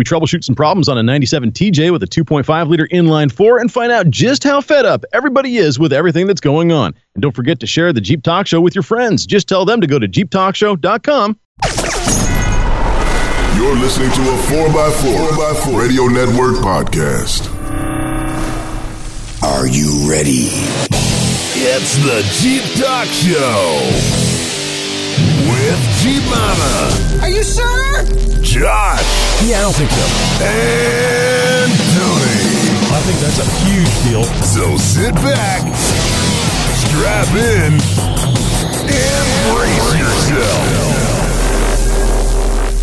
We troubleshoot some problems on a 97 TJ with a 2.5 liter inline four and find out just how fed up everybody is with everything that's going on. And don't forget to share the Jeep Talk Show with your friends. Just tell them to go to JeepTalkShow.com. You're listening to a 4x4, 4x4 Radio Network podcast. Are you ready? It's the Jeep Talk Show with Jeep Mama, Are you sure? Josh, Yeah, I don't think so. and Tony. I think that's a huge deal. So sit back, strap in, and brace yourself.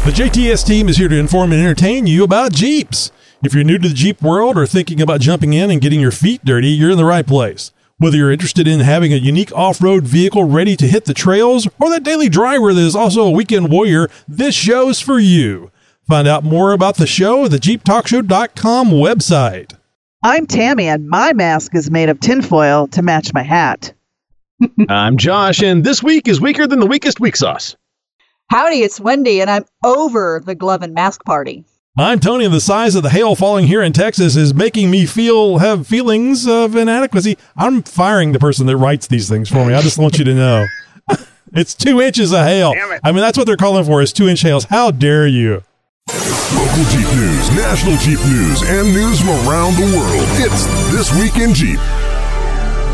The JTS team is here to inform and entertain you about Jeeps. If you're new to the Jeep world or thinking about jumping in and getting your feet dirty, you're in the right place. Whether you're interested in having a unique off road vehicle ready to hit the trails or that daily driver that is also a weekend warrior, this show's for you. Find out more about the show at the JeepTalkShow.com website. I'm Tammy, and my mask is made of tinfoil to match my hat. I'm Josh, and this week is weaker than the weakest weak sauce. Howdy, it's Wendy, and I'm over the glove and mask party. I'm Tony, and the size of the hail falling here in Texas is making me feel have feelings of inadequacy. I'm firing the person that writes these things for me. I just want you to know. it's two inches of hail. I mean, that's what they're calling for is two inch hails. How dare you? Local Jeep news, national Jeep news, and news from around the world. It's This Week in Jeep.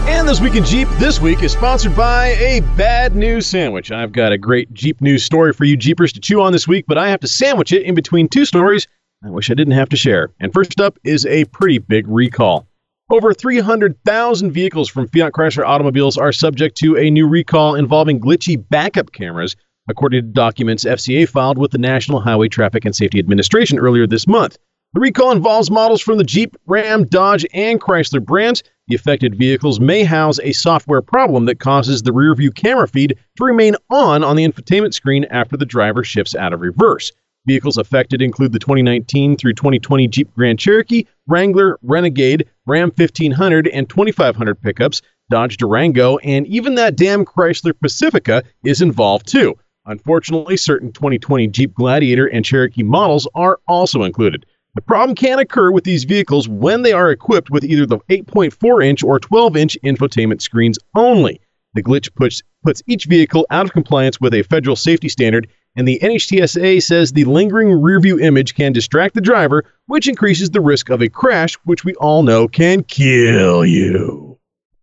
And this week in Jeep this week is sponsored by a bad news sandwich. I've got a great Jeep news story for you Jeepers to chew on this week, but I have to sandwich it in between two stories I wish I didn't have to share. And first up is a pretty big recall. Over 300,000 vehicles from Fiat Chrysler automobiles are subject to a new recall involving glitchy backup cameras, according to documents FCA filed with the National Highway Traffic and Safety Administration earlier this month. The recall involves models from the Jeep, Ram, Dodge, and Chrysler brands. The affected vehicles may house a software problem that causes the rearview camera feed to remain on on the infotainment screen after the driver shifts out of reverse. Vehicles affected include the 2019 through 2020 Jeep Grand Cherokee, Wrangler, Renegade, Ram 1500 and 2500 pickups, Dodge Durango, and even that damn Chrysler Pacifica is involved too. Unfortunately, certain 2020 Jeep Gladiator and Cherokee models are also included. The problem can occur with these vehicles when they are equipped with either the 8.4 inch or 12 inch infotainment screens only. The glitch puts, puts each vehicle out of compliance with a federal safety standard, and the NHTSA says the lingering rearview image can distract the driver, which increases the risk of a crash, which we all know can kill you.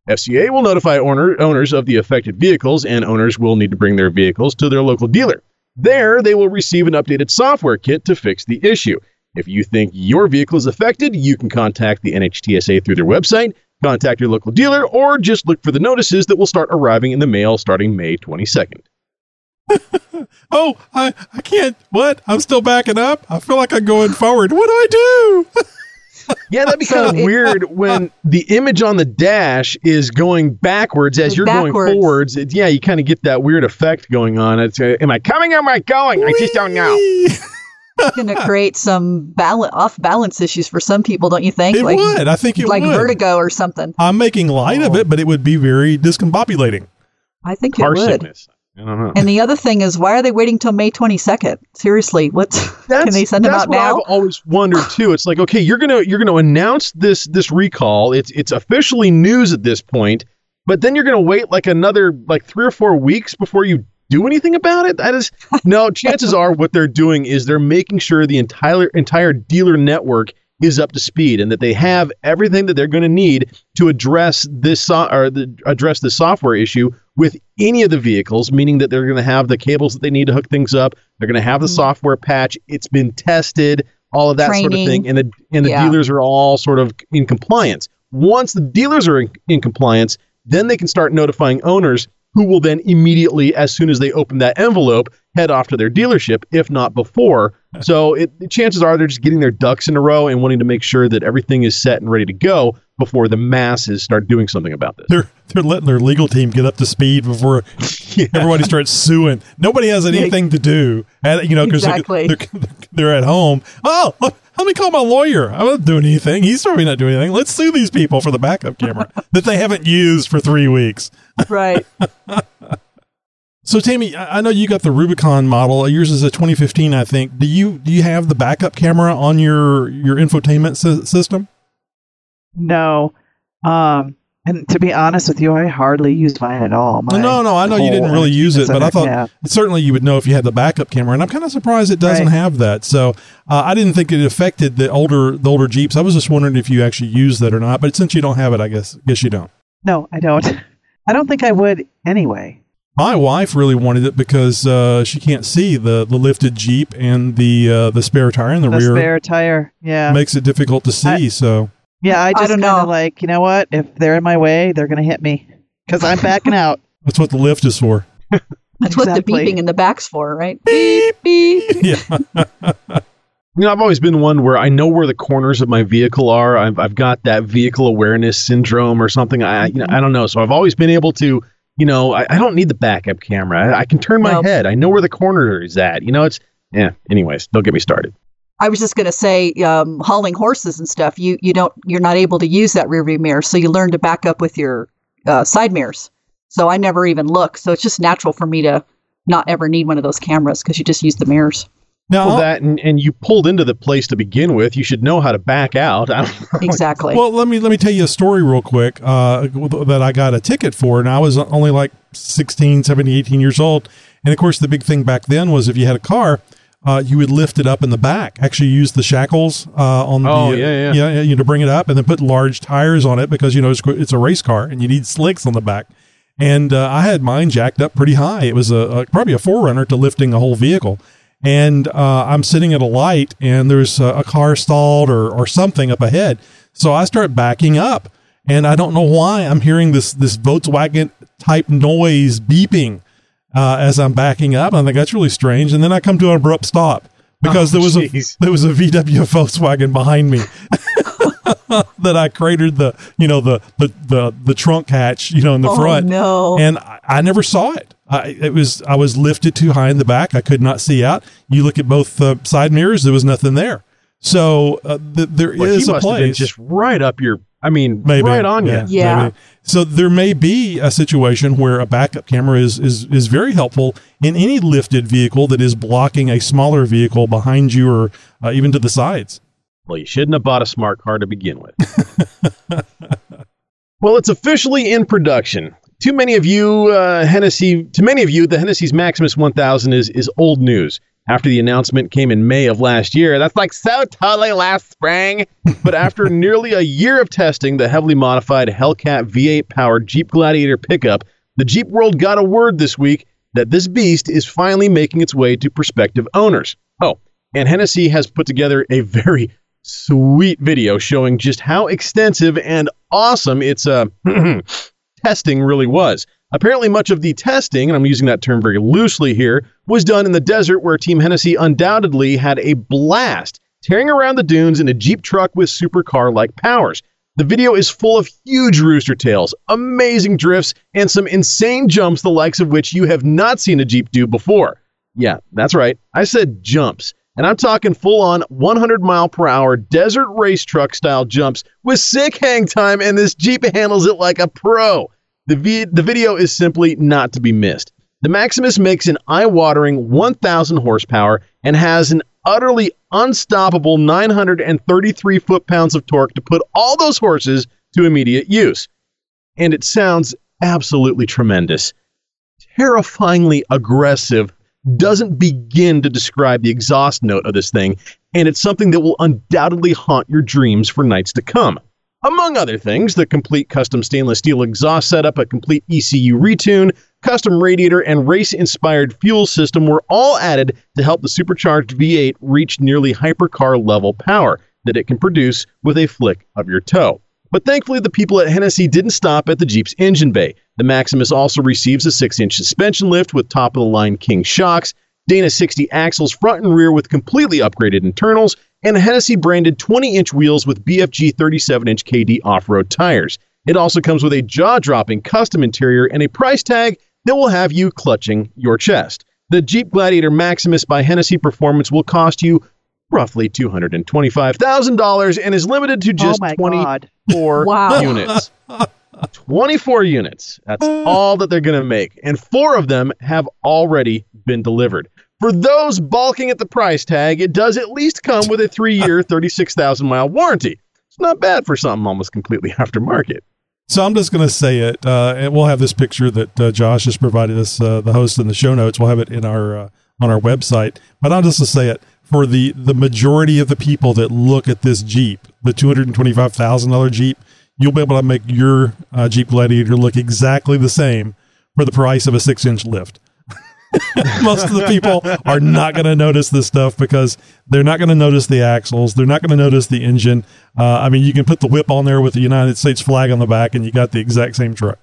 FCA will notify owner, owners of the affected vehicles, and owners will need to bring their vehicles to their local dealer. There, they will receive an updated software kit to fix the issue. If you think your vehicle is affected, you can contact the NHTSA through their website, contact your local dealer, or just look for the notices that will start arriving in the mail starting May 22nd. Oh, I, I can't. What? I'm still backing up. I feel like I'm going forward. What do I do? Yeah, that'd be So kind of it- weird when the image on the dash is going backwards as you're going forwards. It, yeah, you kind of get that weird effect going on. It's, uh, am I coming or am I going? I just don't know. It's going to create some bal- off balance issues for some people, don't you think? It would. I think it like would. vertigo or something. I'm making light of it, but it would be very discombobulating. I think Car it would. sickness. I don't know. And the other thing is, why are they waiting till May 22nd? Seriously, what can they send them that's out what now? I've always wondered too. It's like, okay, you're gonna you're gonna announce this this recall. It's it's officially news at this point, but then you're gonna wait like another like three or four weeks before you do anything about it. That is no. Chances are, what they're doing is they're making sure the entire entire dealer network is up to speed and that they have everything that they're going to need to address this so- or the, address the software issue with any of the vehicles meaning that they're going to have the cables that they need to hook things up they're going to have the Mhm. software patch it's been tested all of that sort of thing and the and the Yeah. dealers are all sort of in compliance once the dealers are in, in compliance then they can start notifying owners who will then immediately as soon as they open that envelope head off to their dealership if not before so it, the chances are they're just getting their ducks in a row and wanting to make sure that everything is set and ready to go before the masses start doing something about this. They're they're letting their legal team get up to speed before everybody starts suing. Nobody has anything to do, and you know because Exactly. they're, they're, they're at home. Oh, look, let me call my lawyer. I'm not doing anything. He's probably not doing anything. Let's sue these people for the backup camera that they haven't used for three weeks. right. So Tammy, I know you got the Rubicon model. Yours is a 2015, I think. Do you do you have the backup camera on your your infotainment sy- system? No. Um, and to be honest with you, I hardly use mine at all. My no, no, I know you didn't really use it, but I thought certainly you would know if you had the backup camera. And I'm kind of surprised it doesn't Right. have that. So uh, I didn't think it affected the older the older Jeeps. I was just wondering if you actually use that or not. But since you don't have it, I guess guess you don't. No, I don't. I don't think I would anyway. My wife really wanted it because uh, she can't see the, the lifted Jeep and the uh, the spare tire in the, The rear spare tire. Yeah. makes it difficult to see. so yeah, I just don't kind know. of like, you know what? If they're in my way, they're going to hit me because I'm backing out. that's what the lift is for. That's what the beeping in the back's for, right? Beep, beep. yeah. You know, I've always been one where I know where the corners of my vehicle are. I've, I've got that vehicle awareness syndrome or something. I you know, I don't know. So I've always been able to, you know, I, I don't need the backup camera. I, I can turn my Nope. head. I know where the corner is at. You know, it's yeah. Anyways, don't get me started. I was just gonna say, um, hauling horses and stuff. You you don't you're not able to use that rear view mirror, so you learn to back up with your uh, side mirrors. So I never even look. So it's just natural for me to not ever need one of those cameras because you just use the mirrors. Now, Well, that and, and you pulled into the place to begin with. You should know how to back out. I don't know. Exactly. Well, let me let me tell you a story real quick uh, that I got a ticket for, and I was only like 16, 17, 18 years old. And of course, the big thing back then was if you had a car, uh, you would lift it up in the back. Actually, use the shackles uh, on Oh, the yeah, yeah. yeah, you know, to bring it up, and then put large tires on it because you know it's, it's a race car, and you need slicks on the back. And uh, I had mine jacked up pretty high. It was a, a probably a forerunner to lifting a whole vehicle. And uh, I'm sitting at a light, and there's a, a car stalled or or something up ahead. So I start backing up, and I don't know why I'm hearing this this Volkswagen type noise beeping uh, as I'm backing up. I think that's really strange. And then I come to an abrupt stop because Oh, there was jeez. a there was a VW Volkswagen behind me. that I cratered the you know the the the, the trunk hatch you know in the oh front no. and I, I never saw it. I, it was I was lifted too high in the back. I could not see out. You look at both the side mirrors; there was nothing there. So uh, th- there But is he a must have been place. just right up your. I mean, Maybe right on yeah, you. Yeah. maybe. So there may be a situation where a backup camera is is is very helpful in any lifted vehicle that is blocking a smaller vehicle behind you or uh, even to the sides. Well, you shouldn't have bought a smart car to begin with. well, it's officially in production. Too many of you, uh, Hennessy, to many of you, the Hennessy's Maximus 1000 is, is old news. After the announcement came in May of last year, that's like so totally last spring. But after nearly a year of testing the heavily modified Hellcat V8 powered Jeep Gladiator pickup, the Jeep world got a word this week that this beast is finally making its way to prospective owners. Oh, and Hennessy has put together a very sweet video showing just how extensive and awesome its uh, testing really was. Apparently, much of the testing, and I'm using that term very loosely here, was done in the desert where Team Hennessy undoubtedly had a blast tearing around the dunes in a Jeep truck with supercar like powers. The video is full of huge rooster tails, amazing drifts, and some insane jumps, the likes of which you have not seen a Jeep do before. Yeah, that's right. I said jumps. And I'm talking full on 100 mile per hour desert race truck style jumps with sick hang time, and this Jeep handles it like a pro. The, vi- the video is simply not to be missed. The Maximus makes an eye watering 1,000 horsepower and has an utterly unstoppable 933 foot pounds of torque to put all those horses to immediate use. And it sounds absolutely tremendous terrifyingly aggressive doesn't begin to describe the exhaust note of this thing, and it's something that will undoubtedly haunt your dreams for nights to come. Among other things, the complete custom stainless steel exhaust setup, a complete ECU retune, custom radiator, and race inspired fuel system were all added to help the supercharged V8 reach nearly hypercar level power that it can produce with a flick of your toe. But thankfully, the people at Hennessy didn't stop at the Jeep's engine bay. The Maximus also receives a 6 inch suspension lift with top of the line King shocks, Dana 60 axles front and rear with completely upgraded internals, and Hennessy branded 20 inch wheels with BFG 37 inch KD off road tires. It also comes with a jaw dropping custom interior and a price tag that will have you clutching your chest. The Jeep Gladiator Maximus by Hennessy Performance will cost you roughly $225,000 and is limited to just oh my 20 god. four Wow. units. 24 units. That's all that they're going to make. And four of them have already been delivered. For those balking at the price tag, it does at least come with a three year, 36,000 mile warranty. It's not bad for something almost completely aftermarket. So I'm just going to say it, uh, and we'll have this picture that uh, Josh has provided us, uh, the host in the show notes. We'll have it in our uh, on our website. But I'm just going to say it for the the majority of the people that look at this Jeep, the two hundred and twenty five thousand dollar Jeep, you'll be able to make your uh, Jeep Gladiator look exactly the same for the price of a six inch lift. Most of the people are not going to notice this stuff because they're not going to notice the axles. They're not going to notice the engine. Uh, I mean, you can put the whip on there with the United States flag on the back, and you got the exact same truck.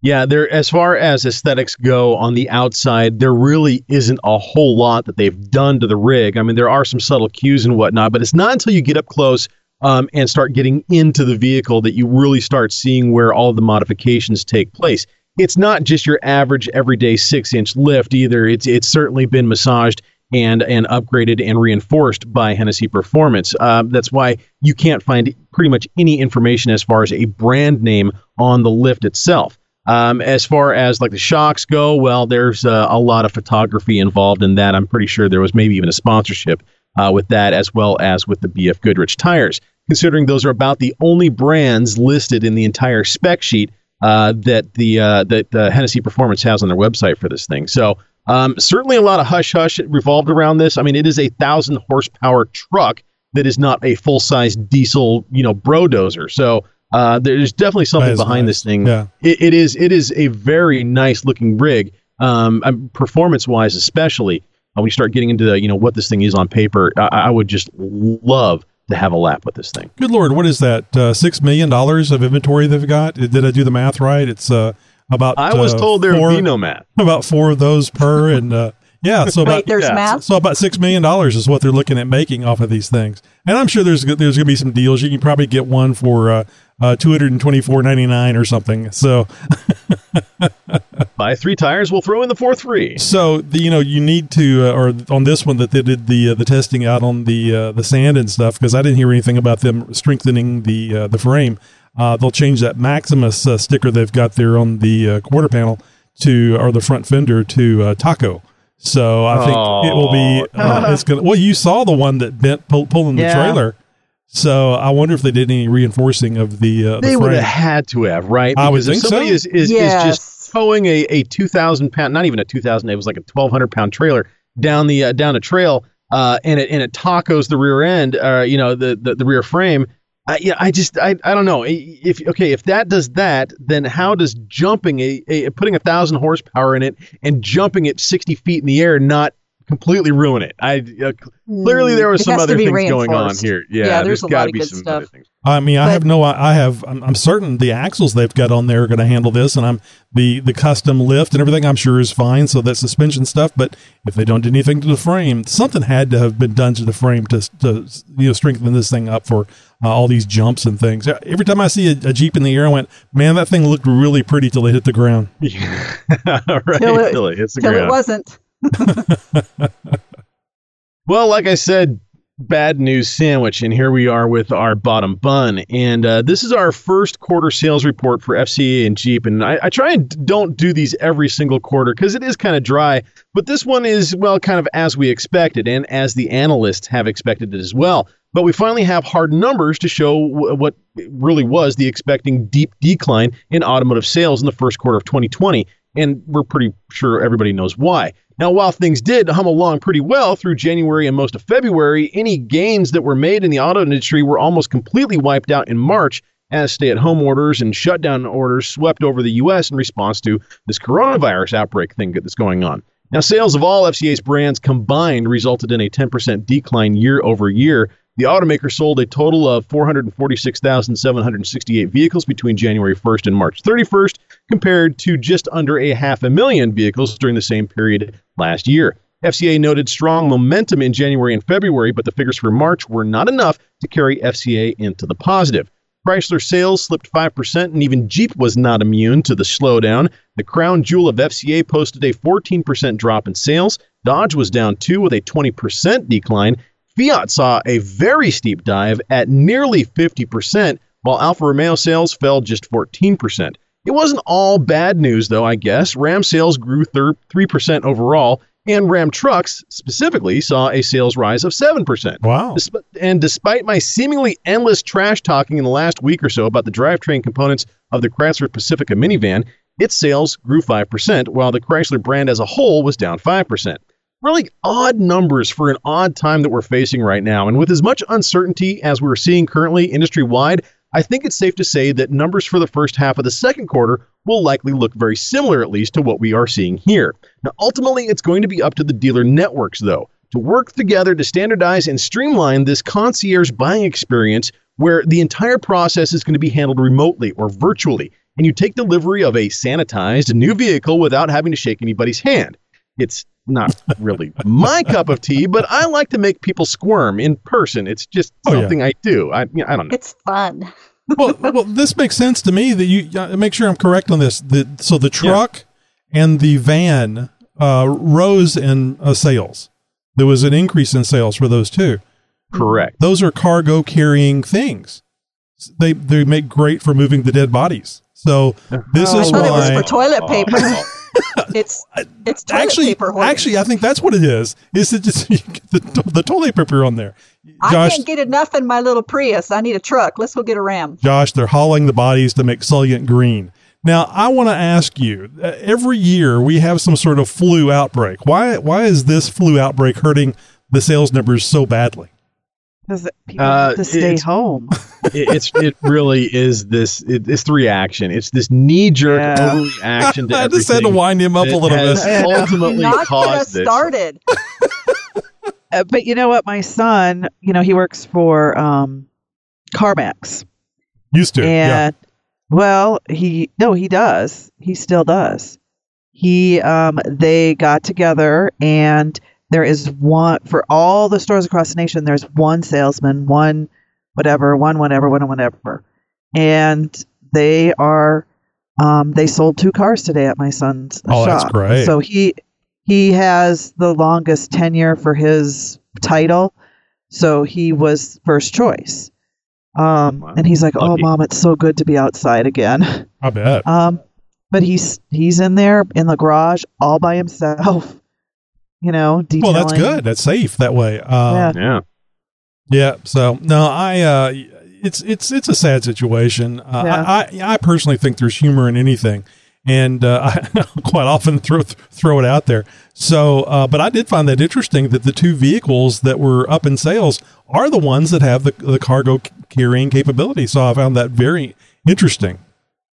Yeah, there. As far as aesthetics go on the outside, there really isn't a whole lot that they've done to the rig. I mean, there are some subtle cues and whatnot, but it's not until you get up close um, and start getting into the vehicle that you really start seeing where all the modifications take place it's not just your average everyday six inch lift either. It's it's certainly been massaged and and upgraded and reinforced by Hennessy Performance. Uh, that's why you can't find pretty much any information as far as a brand name on the lift itself. Um, as far as like the shocks go, well, there's uh, a lot of photography involved in that. I'm pretty sure there was maybe even a sponsorship uh, with that, as well as with the BF Goodrich tires. Considering those are about the only brands listed in the entire spec sheet uh, that the uh, that the Hennessy Performance has on their website for this thing. So um, certainly a lot of hush hush revolved around this. I mean, it is a thousand horsepower truck that is not a full size diesel, you know, brodozer. So uh, there's definitely something behind nice. this thing. Yeah. It, it is it is a very nice looking rig, um, performance wise, especially. When we start getting into the, you know what this thing is on paper, I, I would just love to have a lap with this thing. Good lord, what is that? Uh, Six million dollars of inventory they've got. Did I do the math right? It's uh, about. I was uh, told there four, would be no math. About four of those per, and uh, yeah, so about Wait, there's yeah, math. so about six million dollars is what they're looking at making off of these things. And I'm sure there's there's going to be some deals. You can probably get one for uh, two hundred and twenty four ninety nine or something. So Buy three tires, we'll throw in the fourth free. So the, you know you need to, uh, or on this one that they did the uh, the testing out on the uh, the sand and stuff because I didn't hear anything about them strengthening the uh, the frame. Uh, they'll change that Maximus uh, sticker they've got there on the uh, quarter panel to or the front fender to uh, Taco. So I think it will be. Uh, it's gonna. Well, you saw the one that bent pull, pulling the Yeah. trailer. So I wonder if they did any reinforcing of the. Uh, the They would have had to have, right? I would Because if think so. somebody is, is, Yes. is just towing a, a 2,000 pound, not even a 2,000, it was like a 1,200 pound trailer down the uh, down a trail, uh, and it and it tacos the rear end, uh, you know, the, the, the rear frame. I, yeah, I just I, I don't know if okay if that does that then how does jumping a, a putting a thousand horsepower in it and jumping it 60 feet in the air not completely ruin it I uh, clearly there was It some other be things going on here yeah, Yeah, there's a lot gotta of be good some stuff. other things I mean, I But- have no, I have, I'm, I'm certain the axles they've got on there are going to handle this, and I'm the the custom lift and everything. I'm sure is fine. So that suspension stuff, but if they don't do anything to the frame, something had to have been done to the frame to, to you know strengthen this thing up for uh, all these jumps and things. Every time I see a, a Jeep in the air, I went, man, that thing looked really pretty till they hit the ground. right Till it- till it hits the Till it wasn't. Well, like I said, bad news sandwich, and here we are with our bottom bun. And uh, this is our first quarter sales report for FCA and Jeep. And I, I try and don't do these every single quarter because it is kind of dry. But this one is, well, kind of as we expected and as the analysts have expected it as well. But we finally have hard numbers to show w- what really was the expecting deep decline in automotive sales in the first quarter of 2020. And we're pretty sure everybody knows why. Now, while things did hum along pretty well through January and most of February, any gains that were made in the auto industry were almost completely wiped out in March as stay at home orders and shutdown orders swept over the U.S. in response to this coronavirus outbreak thing that's going on. Now, sales of all FCA's brands combined resulted in a 10% decline year over year. The automaker sold a total of 446,768 vehicles between January 1st and March 31st, compared to just under a half a million vehicles during the same period last year. FCA noted strong momentum in January and February, but the figures for March were not enough to carry FCA into the positive. Chrysler sales slipped 5%, and even Jeep was not immune to the slowdown. The crown jewel of FCA posted a 14% drop in sales. Dodge was down 2 with a 20% decline. Fiat saw a very steep dive at nearly 50%, while Alfa Romeo sales fell just 14%. It wasn't all bad news, though, I guess. Ram sales grew 3% overall, and Ram trucks specifically saw a sales rise of 7%. Wow. And despite my seemingly endless trash talking in the last week or so about the drivetrain components of the Chrysler Pacifica minivan, its sales grew 5%, while the Chrysler brand as a whole was down 5%. Really odd numbers for an odd time that we're facing right now. And with as much uncertainty as we're seeing currently industry wide, I think it's safe to say that numbers for the first half of the second quarter will likely look very similar, at least, to what we are seeing here. Now, ultimately, it's going to be up to the dealer networks, though, to work together to standardize and streamline this concierge buying experience where the entire process is going to be handled remotely or virtually, and you take delivery of a sanitized new vehicle without having to shake anybody's hand. It's not really my cup of tea, but I like to make people squirm in person. It's just Oh, yeah. something I do. I, I don't know. It's fun. well, well, this makes sense to me that you uh, make sure I'm correct on this. The, so the truck and the van uh, rose in uh, sales. There was an increase in sales for those two. Correct. Those are cargo carrying things. They they make great for moving the dead bodies. So this Oh, I is thought it was why for toilet paper. It's it's toilet actually actually I think that's what it is. Is it just the, the toilet paper on there? I can't get enough in my little Prius. I need a truck. Let's go get a Ram. Josh, they're hauling the bodies to make Soylent green. Now, I want to ask you: uh, every year we have some sort of flu outbreak. Why? Why is this flu outbreak hurting the sales numbers so badly? Because people Uh, to stay home. it, it's it really is this it, it's the reaction. It's this knee jerk Yeah. overreaction to I just had to wind him up a little bit. Ultimately Not get us caused this. started. Uh, but you know what? My son, you know, he works for um, CarMax. Used to, yeah. Well, he no, he does. He still does. He um they got together and there is one for all the stores across the nation, there's one salesman, one whatever, one whatever, one whatever. And they are um they sold two cars today at my son's Oh, shop. that's great. So he he has the longest tenure for his title. So he was first choice. Um, Wow. and he's like, "Oh, Lucky. mom, it's so good to be outside again." I bet. Um, but he's he's in there in the garage all by himself. You know, Well, that's good. That's safe that way. Um, Yeah. Yeah. Yeah. So no, I uh, it's it's it's a sad situation. Uh, Yeah. I, I I personally think there's humor in anything, and uh, I quite often throw throw it out there. So, uh, but I did find that interesting that the two vehicles that were up in sales are the ones that have the the cargo carrying capability. So I found that very interesting.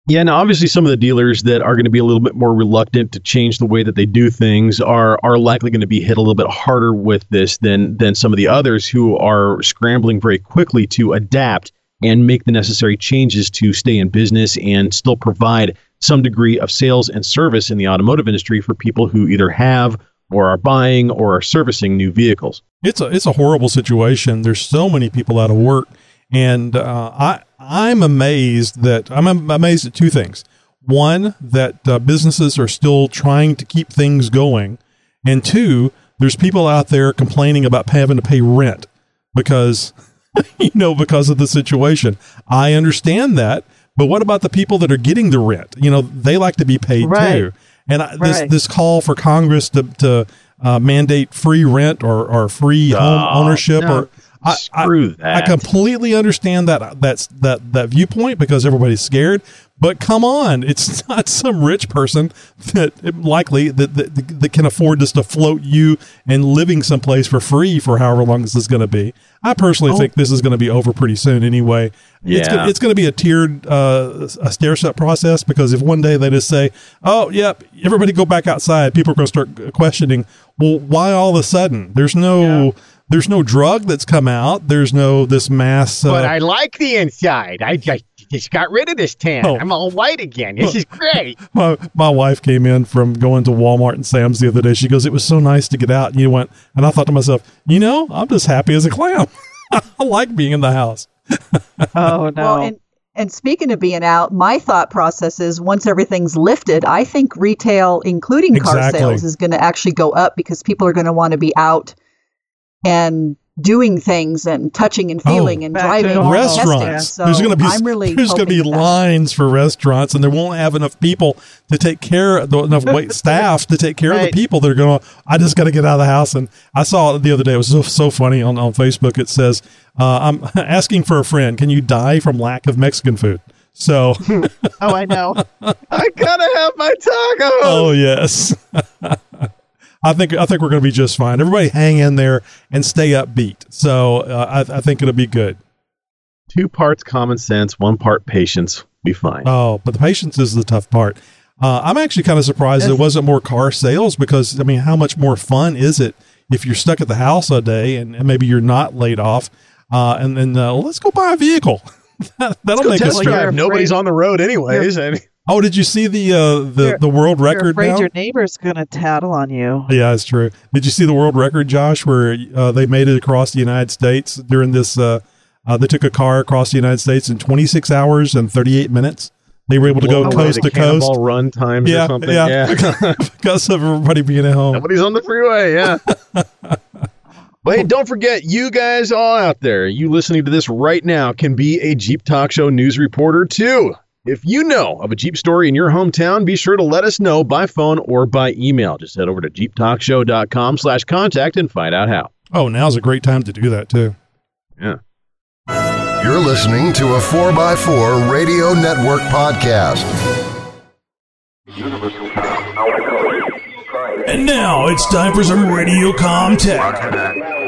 Yeah, now obviously some of the dealers that are going to be a little bit more reluctant to change the way that they do things are are likely going to be hit a little bit harder with this than than some of the others who are scrambling very quickly to adapt and make the necessary changes to stay in business and still provide some degree of sales and service in the automotive industry for people who either have or are buying or are servicing new vehicles. It's a it's a horrible situation. There's so many people out of work, and uh, I I'm amazed that I'm amazed at two things. One, that uh, businesses are still trying to keep things going, and two, there's people out there complaining about having to pay rent because you know because of the situation. I understand that, but what about the people that are getting the rent? You know, they like to be paid Right. too. And I, this Right. this call for Congress to to uh, mandate free rent or, or free home ownership no. or I, I, Screw I that. completely understand that that's that that viewpoint because everybody's scared. But come on, it's not some rich person that likely that, that that can afford just to float you and living someplace for free for however long this is going to be. I personally think this is going to be over pretty soon anyway. It's Yeah. it's going to be a tiered uh, a stair step process because if one day they just say, "Oh, yep, everybody go back outside," people are going to start questioning, "Well, why all of a sudden? There's no." There's no drug that's come out. There's no this mass. Uh, But I like the inside. I just, just got rid of this tan. Oh. I'm all white again. This is great. my, my wife came in from going to Walmart and Sam's the other day. She goes, "It was so nice to get out." And you went, and I thought to myself, you know, I'm just happy as a clam. I like being in the house. Oh no. Well, and and speaking of being out, my thought process is once everything's lifted, I think retail, including car Exactly. sales, is going to actually go up because people are going to want to be out and doing things and touching and feeling and driving and testing. restaurants. So there's going to be I'm really there's going to be hoping that- lines for restaurants, and they won't have enough people to take care of enough wait staff to take care of the people that are going. to I just got to get out of the house. And I saw it the other day. It was so, so funny on on Facebook. It says, uh, "I'm asking for a friend. Can you die from lack of Mexican food?" So, Oh, I know. I gotta have my tacos. oh yes. I think I think we're going to be just fine. Everybody, hang in there and stay upbeat. So uh, I, I think it'll be good. Two parts common sense, one part patience. Be fine. Oh, but the patience is the tough part. Uh, I'm actually kind of surprised there wasn't more car sales because, I mean, how much more fun is it if you're stuck at the house a day and, and maybe you're not laid off? Uh, and then uh, let's go buy a vehicle. That'll make us. you're drive. Nobody's on the road, anyways. I mean, Oh, did you see the uh, the You're- the world You're record afraid now? your neighbor's gonna tattle on you. Yeah, it's true. Did you see the world record, Josh, where uh, they made it across the United States during this? Uh, uh, they took a car across the United States in 26 hours and 38 minutes. They were able to go blow coast to coast. run times Yeah, or something. yeah. because of everybody being at home. Nobody's on the freeway, yeah. but hey, don't forget, you guys all out there, you listening to this right now can be a Jeep Talk Show news reporter too. If you know of a Jeep story in your hometown, be sure to let us know by phone or by email. Just head over to jeeptalkshow.com slash contact and find out how. Oh, now's a great time to do that too. Yeah. You're listening to a 4x4 Radio Network podcast. And now it's time for some Radio Tech.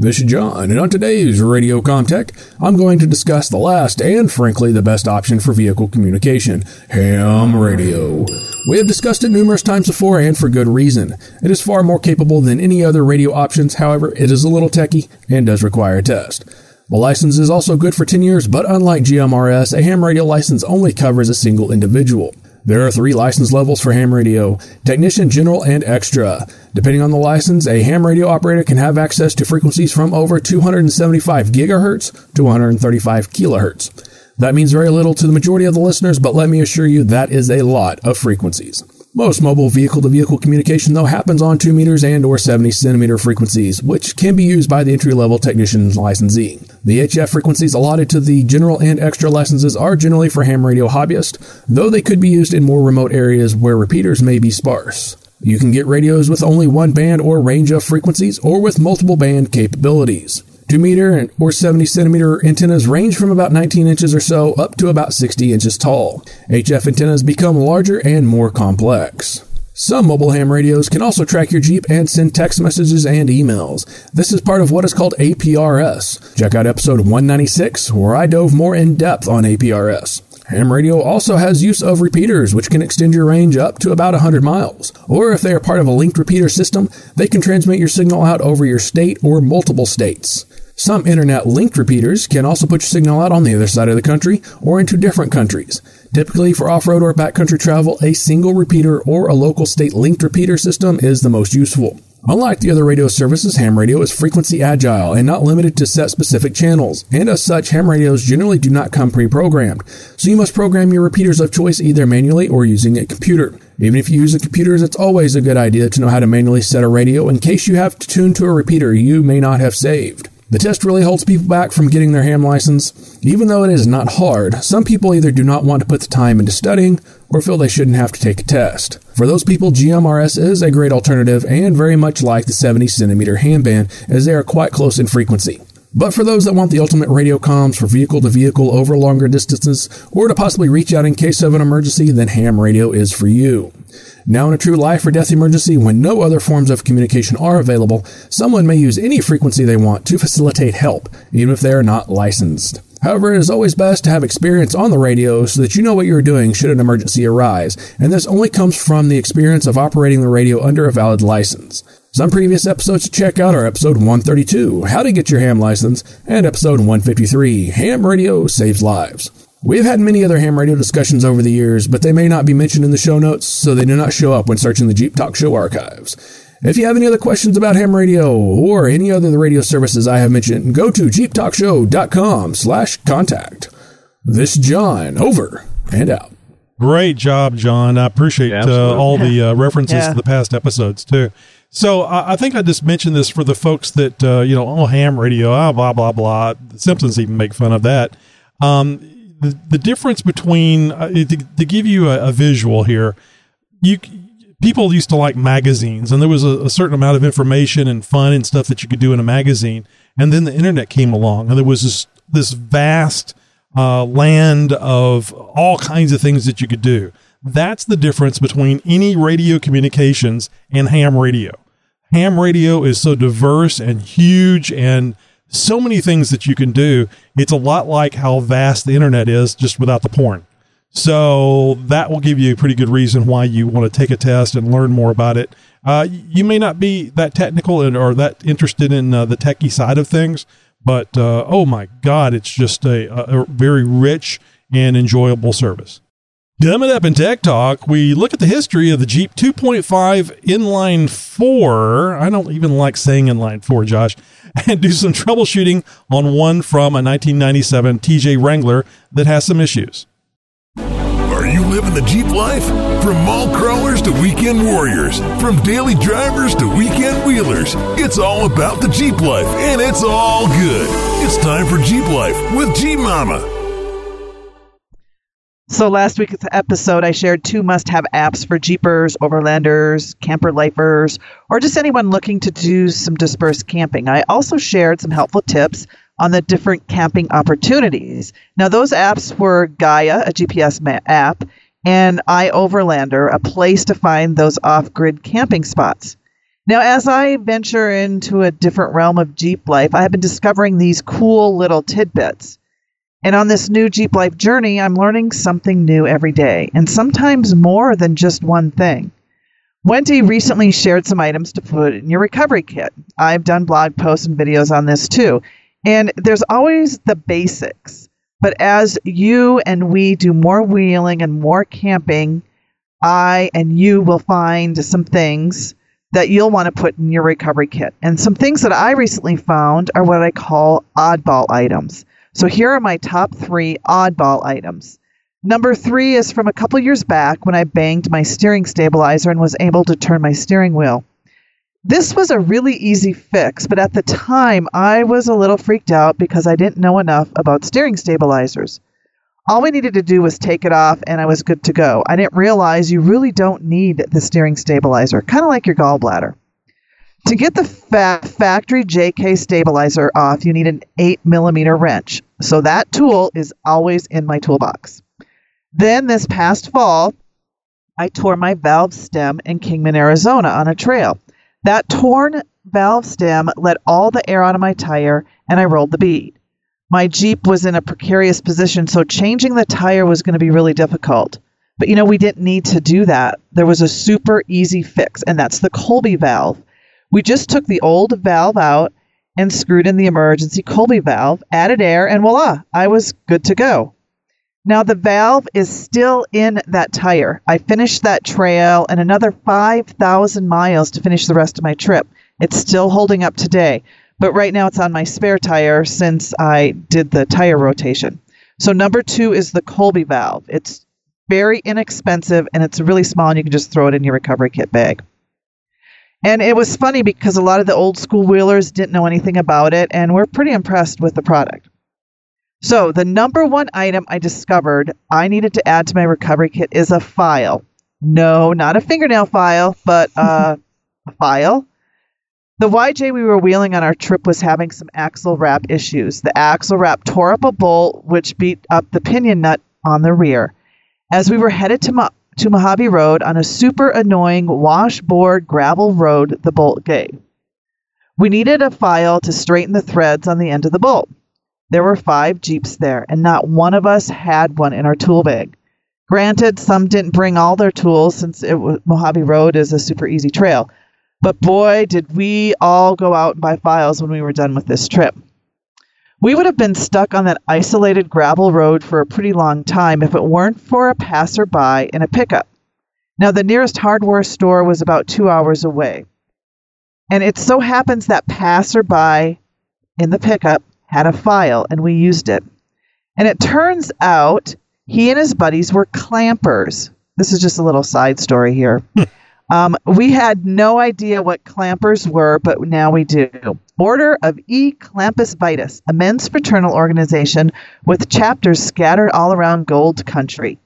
This is John, and on today's Radio Tech, I'm going to discuss the last and frankly the best option for vehicle communication ham radio. We have discussed it numerous times before and for good reason. It is far more capable than any other radio options, however, it is a little techy and does require a test. The license is also good for 10 years, but unlike GMRS, a ham radio license only covers a single individual. There are three license levels for ham radio technician, general, and extra. Depending on the license, a ham radio operator can have access to frequencies from over 275 gigahertz to 135 kilohertz. That means very little to the majority of the listeners, but let me assure you that is a lot of frequencies. Most mobile vehicle to vehicle communication though happens on 2 meters and or 70 centimeter frequencies, which can be used by the entry level technician's licensee. The HF frequencies allotted to the general and extra licenses are generally for ham radio hobbyists, though they could be used in more remote areas where repeaters may be sparse. You can get radios with only one band or range of frequencies or with multiple band capabilities. 2 meter or 70 centimeter antennas range from about 19 inches or so up to about 60 inches tall. HF antennas become larger and more complex. Some mobile ham radios can also track your Jeep and send text messages and emails. This is part of what is called APRS. Check out episode 196 where I dove more in depth on APRS. Ham radio also has use of repeaters, which can extend your range up to about 100 miles. Or if they are part of a linked repeater system, they can transmit your signal out over your state or multiple states. Some internet linked repeaters can also put your signal out on the other side of the country or into different countries. Typically, for off road or backcountry travel, a single repeater or a local state linked repeater system is the most useful. Unlike the other radio services, ham radio is frequency agile and not limited to set specific channels, and as such, ham radios generally do not come pre-programmed, so you must program your repeaters of choice either manually or using a computer. Even if you use a computer, it's always a good idea to know how to manually set a radio in case you have to tune to a repeater you may not have saved. The test really holds people back from getting their ham license. Even though it is not hard, some people either do not want to put the time into studying or feel they shouldn't have to take a test. For those people, GMRS is a great alternative and very much like the 70 centimeter ham band as they are quite close in frequency. But for those that want the ultimate radio comms for vehicle to vehicle over longer distances or to possibly reach out in case of an emergency, then ham radio is for you. Now, in a true life or death emergency, when no other forms of communication are available, someone may use any frequency they want to facilitate help, even if they are not licensed. However, it is always best to have experience on the radio so that you know what you are doing should an emergency arise, and this only comes from the experience of operating the radio under a valid license. Some previous episodes to check out are episode 132, How to Get Your Ham License, and episode 153, Ham Radio Saves Lives. We've had many other ham radio discussions over the years, but they may not be mentioned in the show notes, so they do not show up when searching the Jeep Talk Show archives. If you have any other questions about ham radio or any other of the radio services I have mentioned, go to jeeptalkshow.com slash contact. This John, over and out. Great job, John. I appreciate Yeah, uh, all the uh, references Yeah. to the past episodes too. So I I think I just mentioned this for the folks that uh, you know, oh ham radio, ah, blah blah blah. The Simpsons even make fun of that. Um, the difference between uh, to, to give you a, a visual here, you people used to like magazines, and there was a, a certain amount of information and fun and stuff that you could do in a magazine, and then the internet came along, and there was this this vast uh, land of all kinds of things that you could do. That's the difference between any radio communications and ham radio. Ham radio is so diverse and huge and so many things that you can do. It's a lot like how vast the internet is, just without the porn. So that will give you a pretty good reason why you want to take a test and learn more about it. Uh, you may not be that technical and, or that interested in uh, the techie side of things, but uh, oh my God, it's just a, a, a very rich and enjoyable service. Coming up in Tech Talk, we look at the history of the Jeep 2.5 inline four. I don't even like saying inline four, Josh, and do some troubleshooting on one from a 1997 TJ Wrangler that has some issues. Are you living the Jeep life? From mall crawlers to weekend warriors, from daily drivers to weekend wheelers, it's all about the Jeep life, and it's all good. It's time for Jeep Life with Jeep Mama. So last week's episode, I shared two must-have apps for Jeepers, Overlanders, camper lifers, or just anyone looking to do some dispersed camping. I also shared some helpful tips on the different camping opportunities. Now, those apps were Gaia, a GPS ma- app, and iOverlander, a place to find those off-grid camping spots. Now, as I venture into a different realm of Jeep life, I have been discovering these cool little tidbits. And on this new Jeep Life journey, I'm learning something new every day, and sometimes more than just one thing. Wendy recently shared some items to put in your recovery kit. I've done blog posts and videos on this too. And there's always the basics. But as you and we do more wheeling and more camping, I and you will find some things that you'll want to put in your recovery kit. And some things that I recently found are what I call oddball items. So here are my top three oddball items. Number three is from a couple years back when I banged my steering stabilizer and was able to turn my steering wheel. This was a really easy fix, but at the time I was a little freaked out because I didn't know enough about steering stabilizers. All we needed to do was take it off and I was good to go. I didn't realize you really don't need the steering stabilizer, kind of like your gallbladder. To get the fa- factory JK stabilizer off, you need an 8 millimeter wrench. So that tool is always in my toolbox. Then this past fall, I tore my valve stem in Kingman, Arizona on a trail. That torn valve stem let all the air out of my tire and I rolled the bead. My Jeep was in a precarious position, so changing the tire was going to be really difficult. But you know, we didn't need to do that. There was a super easy fix, and that's the Colby valve. We just took the old valve out and screwed in the emergency Colby valve, added air, and voila, I was good to go. Now the valve is still in that tire. I finished that trail and another 5,000 miles to finish the rest of my trip. It's still holding up today, but right now it's on my spare tire since I did the tire rotation. So number two is the Colby valve. It's very inexpensive and it's really small and you can just throw it in your recovery kit bag. And it was funny because a lot of the old school wheelers didn't know anything about it and were pretty impressed with the product. So, the number one item I discovered I needed to add to my recovery kit is a file. No, not a fingernail file, but uh, a file. The YJ we were wheeling on our trip was having some axle wrap issues. The axle wrap tore up a bolt, which beat up the pinion nut on the rear. As we were headed to, Mo- to Mojave Road on a super annoying washboard gravel road, the bolt gave. We needed a file to straighten the threads on the end of the bolt. There were five Jeeps there, and not one of us had one in our tool bag. Granted, some didn't bring all their tools since was, Mojave Road is a super easy trail. But boy, did we all go out and buy files when we were done with this trip. We would have been stuck on that isolated gravel road for a pretty long time if it weren't for a passerby in a pickup. Now, the nearest hardware store was about two hours away. And it so happens that passerby in the pickup had a file and we used it. And it turns out he and his buddies were clampers. This is just a little side story here. Um, we had no idea what clampers were, but now we do. Order of E. Clampus Vitus, a men's fraternal organization with chapters scattered all around gold country,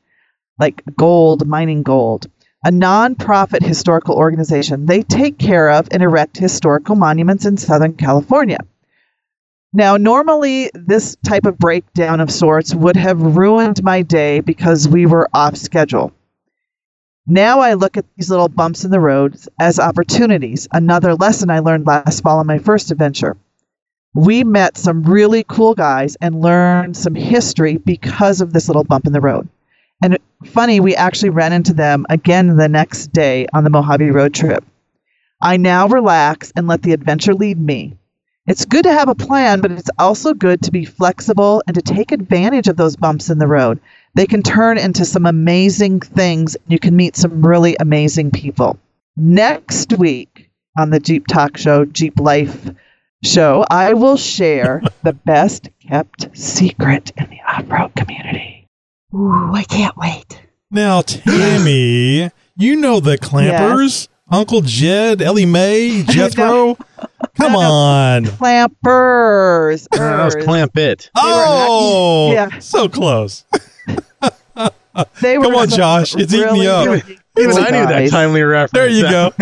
like gold, mining gold. A non-profit historical organization. They take care of and erect historical monuments in Southern California. Now, normally, this type of breakdown of sorts would have ruined my day because we were off schedule. Now I look at these little bumps in the road as opportunities. Another lesson I learned last fall on my first adventure. We met some really cool guys and learned some history because of this little bump in the road. And funny, we actually ran into them again the next day on the Mojave road trip. I now relax and let the adventure lead me. It's good to have a plan, but it's also good to be flexible and to take advantage of those bumps in the road. They can turn into some amazing things. You can meet some really amazing people. Next week on the Jeep Talk Show, Jeep Life show, I will share the best kept secret in the off road community. Ooh, I can't wait. Now, Tammy, you know the Clampers, Uncle Jed, Ellie Mae, Jethro. Come on. Clampers. that was Clampett. Oh, Yeah. so close. They were Come on, Josh. It's eating me up. really Even cool I knew that timely reference. There you go.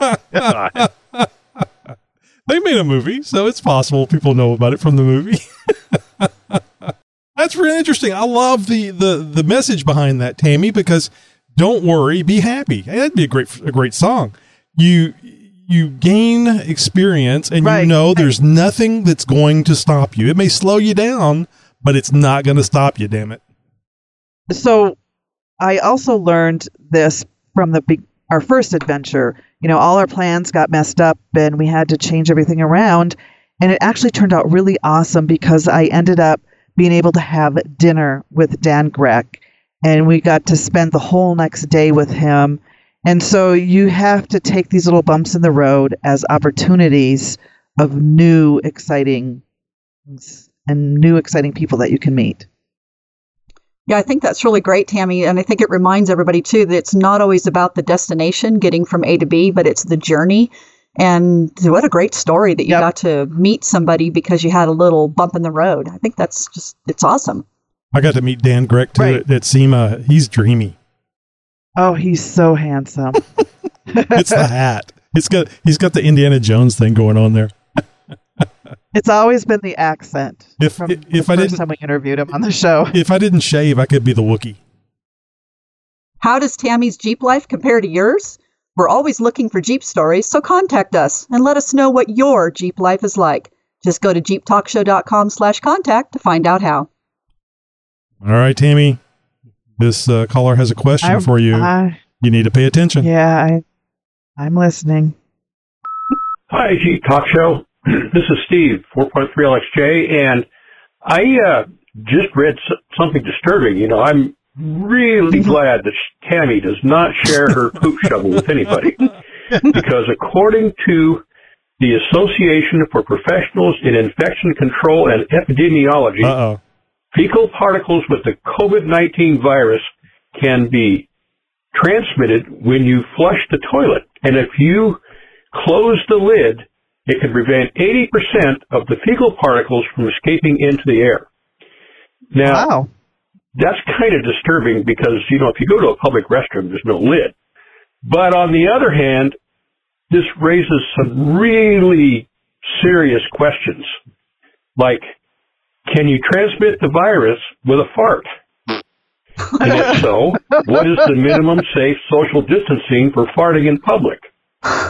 go. they made a movie, so it's possible people know about it from the movie. That's really interesting. I love the, the the message behind that, Tammy, because don't worry, be happy. Hey, that'd be a great a great song. You you gain experience and you know there's nothing that's going to stop you. It may slow you down, but it's not going to stop you, damn it. So I also learned this from the our first adventure. You know, all our plans got messed up and we had to change everything around. And it actually turned out really awesome because I ended up being able to have dinner with Dan Grec and we got to spend the whole next day with him. And so you have to take these little bumps in the road as opportunities of new exciting and new exciting people that you can meet. Yeah, I think that's really great, Tammy. And I think it reminds everybody, too, that it's not always about the destination, getting from A to B, but it's the journey. And what a great story that you Yep. got to meet somebody because you had a little bump in the road. I think that's just, it's awesome. I got to meet Dan Grec too Right. at, at SEMA. He's dreamy. Oh, he's so handsome. It's the hat. It's got he's got the Indiana Jones thing going on there. It's always been the accent. If from if the I first didn't time we interviewed him on the show. if I didn't shave, I could be the Wookie. How does Tammy's Jeep life compare to yours? We're always looking for Jeep stories, so contact us and let us know what your Jeep life is like. Just go to jeeptalkshow.com slash contact to find out how. All right, Tammy. This uh, caller has a question I- for you. I- you need to pay attention. yeah, I, I'm listening. Hi, Jeep Talk Show. This is Steve, 4.3LXJ, and I uh, just read something disturbing. You know, I'm really glad that Tammy does not share her poop shovel with anybody, because according to the Association for Professionals in Infection Control and Epidemiology, Uh oh. fecal particles with the COVID-19 virus can be transmitted when you flush the toilet. And if you close the lid, it can prevent 80% of the fecal particles from escaping into the air. Now, Wow. that's kind of disturbing because, you know, if you go to a public restroom, there's no lid. But on the other hand, this raises some really serious questions. Like, can you transmit the virus with a fart? And if so, what is the minimum safe social distancing for farting in public?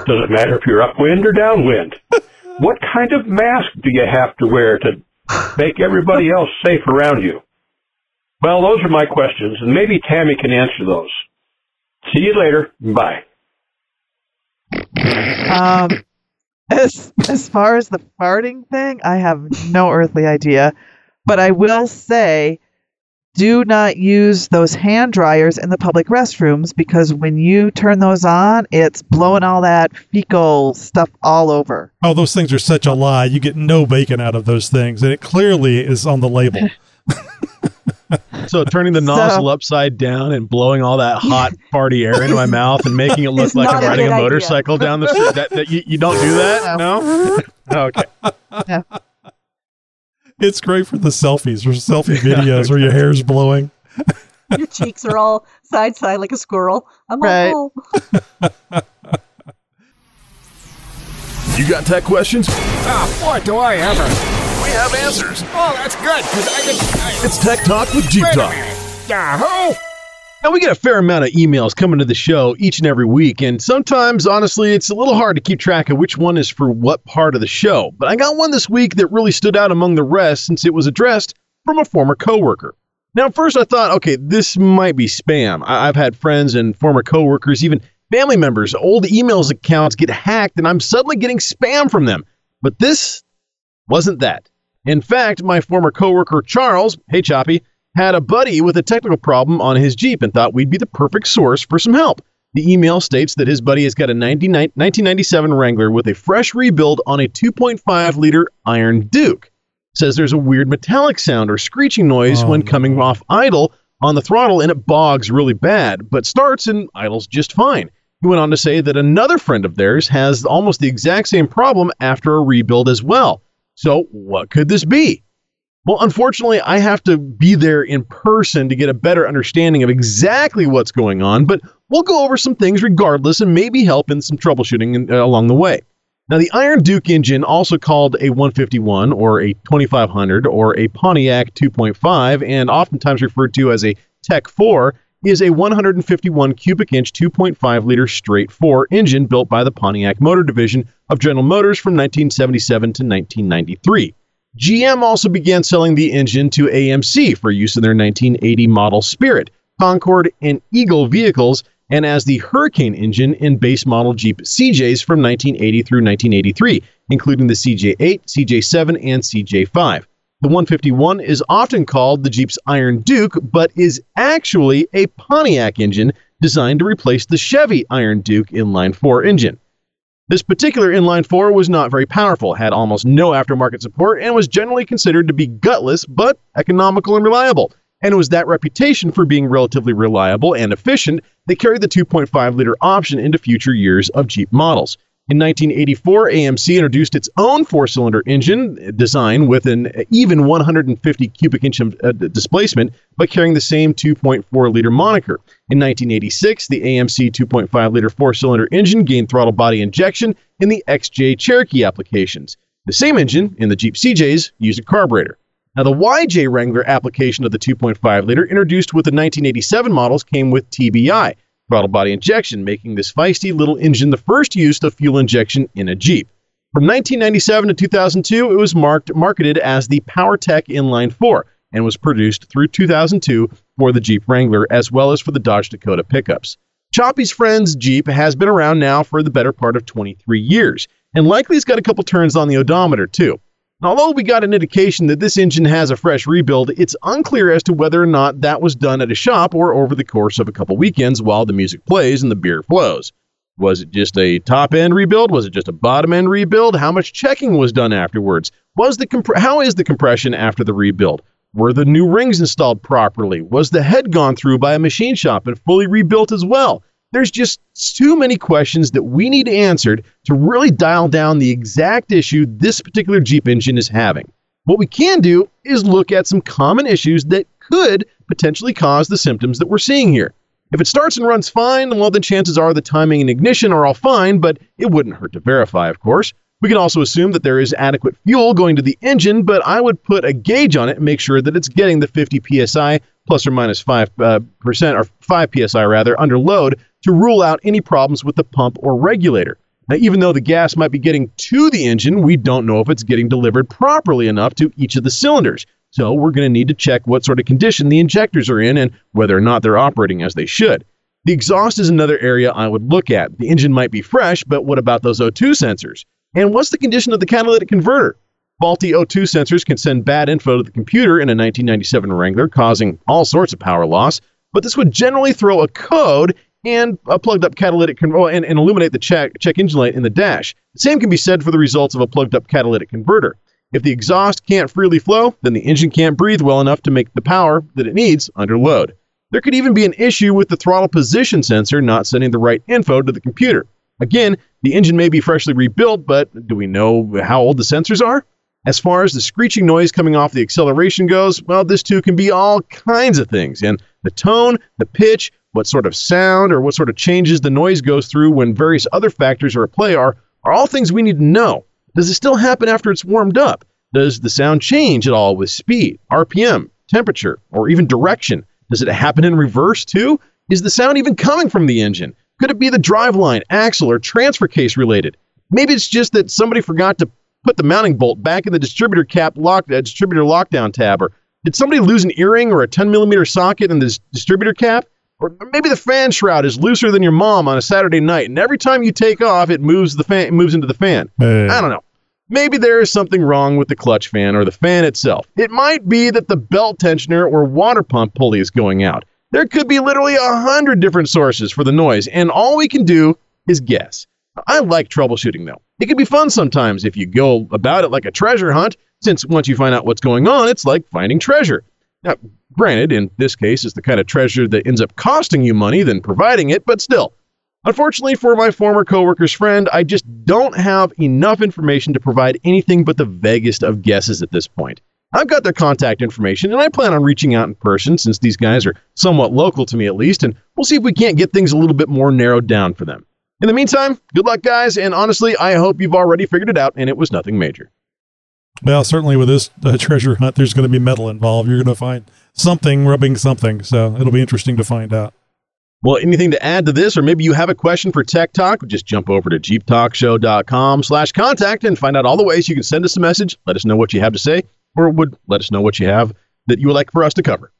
Does it matter if you're upwind or downwind? What kind of mask do you have to wear to make everybody else safe around you? Well, those are my questions, and maybe Tammy can answer those. See you later. Bye. Um, as as far as the farting thing, I have no earthly idea, but I will say, do not use those hand dryers in the public restrooms because when you turn those on, it's blowing all that fecal stuff all over. Oh, those things are such a lie. You get no bacon out of those things, and it clearly is on the label. So turning the So- nozzle upside down and blowing all that hot party air into my mouth and making it look like I'm a riding good a idea. motorcycle down the street. That, that you, you don't do that? No. Okay. It's great for the selfies or selfie videos where your hair's blowing. Your cheeks are all side side like a squirrel. I'm Right. all You got tech questions? Ah, boy, do I ever. We have answers. Oh, that's good, because I can. I, It's Tech Talk with Jeep wait a Talk. Yahoo! Now, we get a fair amount of emails coming to the show each and every week, and sometimes, honestly, it's a little hard to keep track of which one is for what part of the show. But I got one this week that really stood out among the rest since it was addressed from a former coworker. Now, first I thought, okay, this might be spam. I- I've had friends and former coworkers, even family members, old emails accounts get hacked, and I'm suddenly getting spam from them. But this wasn't that. In fact, my former coworker Charles, hey Choppy, had a buddy with a technical problem on his Jeep and thought we'd be the perfect source for some help. The email states that his buddy has got a 1997 Wrangler with a fresh rebuild on a 2.5 liter Iron Duke. Says there's a weird metallic sound or screeching noise Oh, when no. coming off idle on the throttle and it bogs really bad, but starts and idles just fine. He went on to say that another friend of theirs has almost the exact same problem after a rebuild as well. So, what could this be? Well, unfortunately, I have to be there in person to get a better understanding of exactly what's going on, but we'll go over some things regardless and maybe help in some troubleshooting in- uh, along the way. Now, the Iron Duke engine, also called a 151 or a 2500 or a Pontiac 2.5, and oftentimes referred to as a Tech 4, is a 151 cubic inch 2.5 liter straight 4 engine built by the Pontiac Motor Division of General Motors from 1977 to 1993. GM also began selling the engine to AMC for use in their 1980 model Spirit, Concorde, and Eagle vehicles, and as the Hurricane engine in base model Jeep CJs from 1980 through 1983, including the CJ8, CJ7, and CJ5. The 151 is often called the Jeep's Iron Duke, but is actually a Pontiac engine designed to replace the Chevy Iron Duke inline 4 engine. This particular inline 4 was not very powerful, had almost no aftermarket support, and was generally considered to be gutless but economical and reliable. And it was that reputation for being relatively reliable and efficient that carried the 2.5 liter option into future years of Jeep models. In 1984, AMC introduced its own four cylinder engine design with an even 150 cubic inch uh, displacement, but carrying the same 2.4 liter moniker. In 1986, the AMC 2.5 liter four cylinder engine gained throttle body injection in the XJ Cherokee applications. The same engine in the Jeep CJs used a carburetor. Now, the YJ Wrangler application of the 2.5 liter introduced with the 1987 models came with TBI, throttle body injection, making this feisty little engine the first use of fuel injection in a Jeep. From 1997 to 2002, it was marked, marketed as the PowerTech Inline 4 and was produced through 2002 for the Jeep Wrangler as well as for the Dodge Dakota pickups. Choppy's Friends Jeep has been around now for the better part of 23 years, and likely has got a couple turns on the odometer too. Although we got an indication that this engine has a fresh rebuild, it's unclear as to whether or not that was done at a shop or over the course of a couple weekends while the music plays and the beer flows. Was it just a top end rebuild? Was it just a bottom end rebuild? How much checking was done afterwards? Was the comp- how is the compression after the rebuild? Were the new rings installed properly? Was the head gone through by a machine shop and fully rebuilt as well? There's just too many questions that we need answered to really dial down the exact issue this particular Jeep engine is having. What we can do is look at some common issues that could potentially cause the symptoms that we're seeing here. If it starts and runs fine, well, then chances are the timing and ignition are all fine, but it wouldn't hurt to verify, of course. We can also assume that there is adequate fuel going to the engine, but I would put a gauge on it and make sure that it's getting the 50 psi plus or minus 5 uh, percent or 5 psi rather under load to rule out any problems with the pump or regulator. Now, even though the gas might be getting to the engine, we don't know if it's getting delivered properly enough to each of the cylinders. So we're going to need to check what sort of condition the injectors are in and whether or not they're operating as they should. The exhaust is another area I would look at. The engine might be fresh, but what about those O2 sensors? And what's the condition of the catalytic converter? Faulty O2 sensors can send bad info to the computer in a 1997 Wrangler, causing all sorts of power loss. But this would generally throw a code and a plugged up catalytic con- oh, and, and illuminate the check, check engine light in the dash. The same can be said for the results of a plugged up catalytic converter. If the exhaust can't freely flow, then the engine can't breathe well enough to make the power that it needs under load. There could even be an issue with the throttle position sensor not sending the right info to the computer. Again, the engine may be freshly rebuilt, but do we know how old the sensors are? As far as the screeching noise coming off the acceleration goes, well, this too can be all kinds of things. And the tone, the pitch, what sort of sound or what sort of changes the noise goes through when various other factors are at play are, are all things we need to know. Does it still happen after it's warmed up? Does the sound change at all with speed, RPM, temperature, or even direction? Does it happen in reverse too? Is the sound even coming from the engine? Could it be the driveline, axle, or transfer case related? Maybe it's just that somebody forgot to put the mounting bolt back in the distributor cap lock, uh, distributor lockdown tab, or did somebody lose an earring or a 10 millimeter socket in the distributor cap? Or maybe the fan shroud is looser than your mom on a Saturday night, and every time you take off, it moves the fan, moves into the fan. I don't know. Maybe there is something wrong with the clutch fan or the fan itself. It might be that the belt tensioner or water pump pulley is going out. There could be literally a hundred different sources for the noise, and all we can do is guess. I like troubleshooting though. It can be fun sometimes if you go about it like a treasure hunt, since once you find out what's going on, it's like finding treasure. Now, granted, in this case, it's the kind of treasure that ends up costing you money than providing it, but still. Unfortunately for my former coworker's friend, I just don't have enough information to provide anything but the vaguest of guesses at this point. I've got their contact information, and I plan on reaching out in person since these guys are somewhat local to me at least, and we'll see if we can't get things a little bit more narrowed down for them. In the meantime, good luck, guys, and honestly, I hope you've already figured it out and it was nothing major. Well, certainly with this uh, treasure hunt, there's going to be metal involved. You're going to find something rubbing something, so it'll be interesting to find out. Well, anything to add to this, or maybe you have a question for Tech Talk, just jump over to jeeptalkshow.com slash contact and find out all the ways you can send us a message, let us know what you have to say, or would let us know what you have that you would like for us to cover.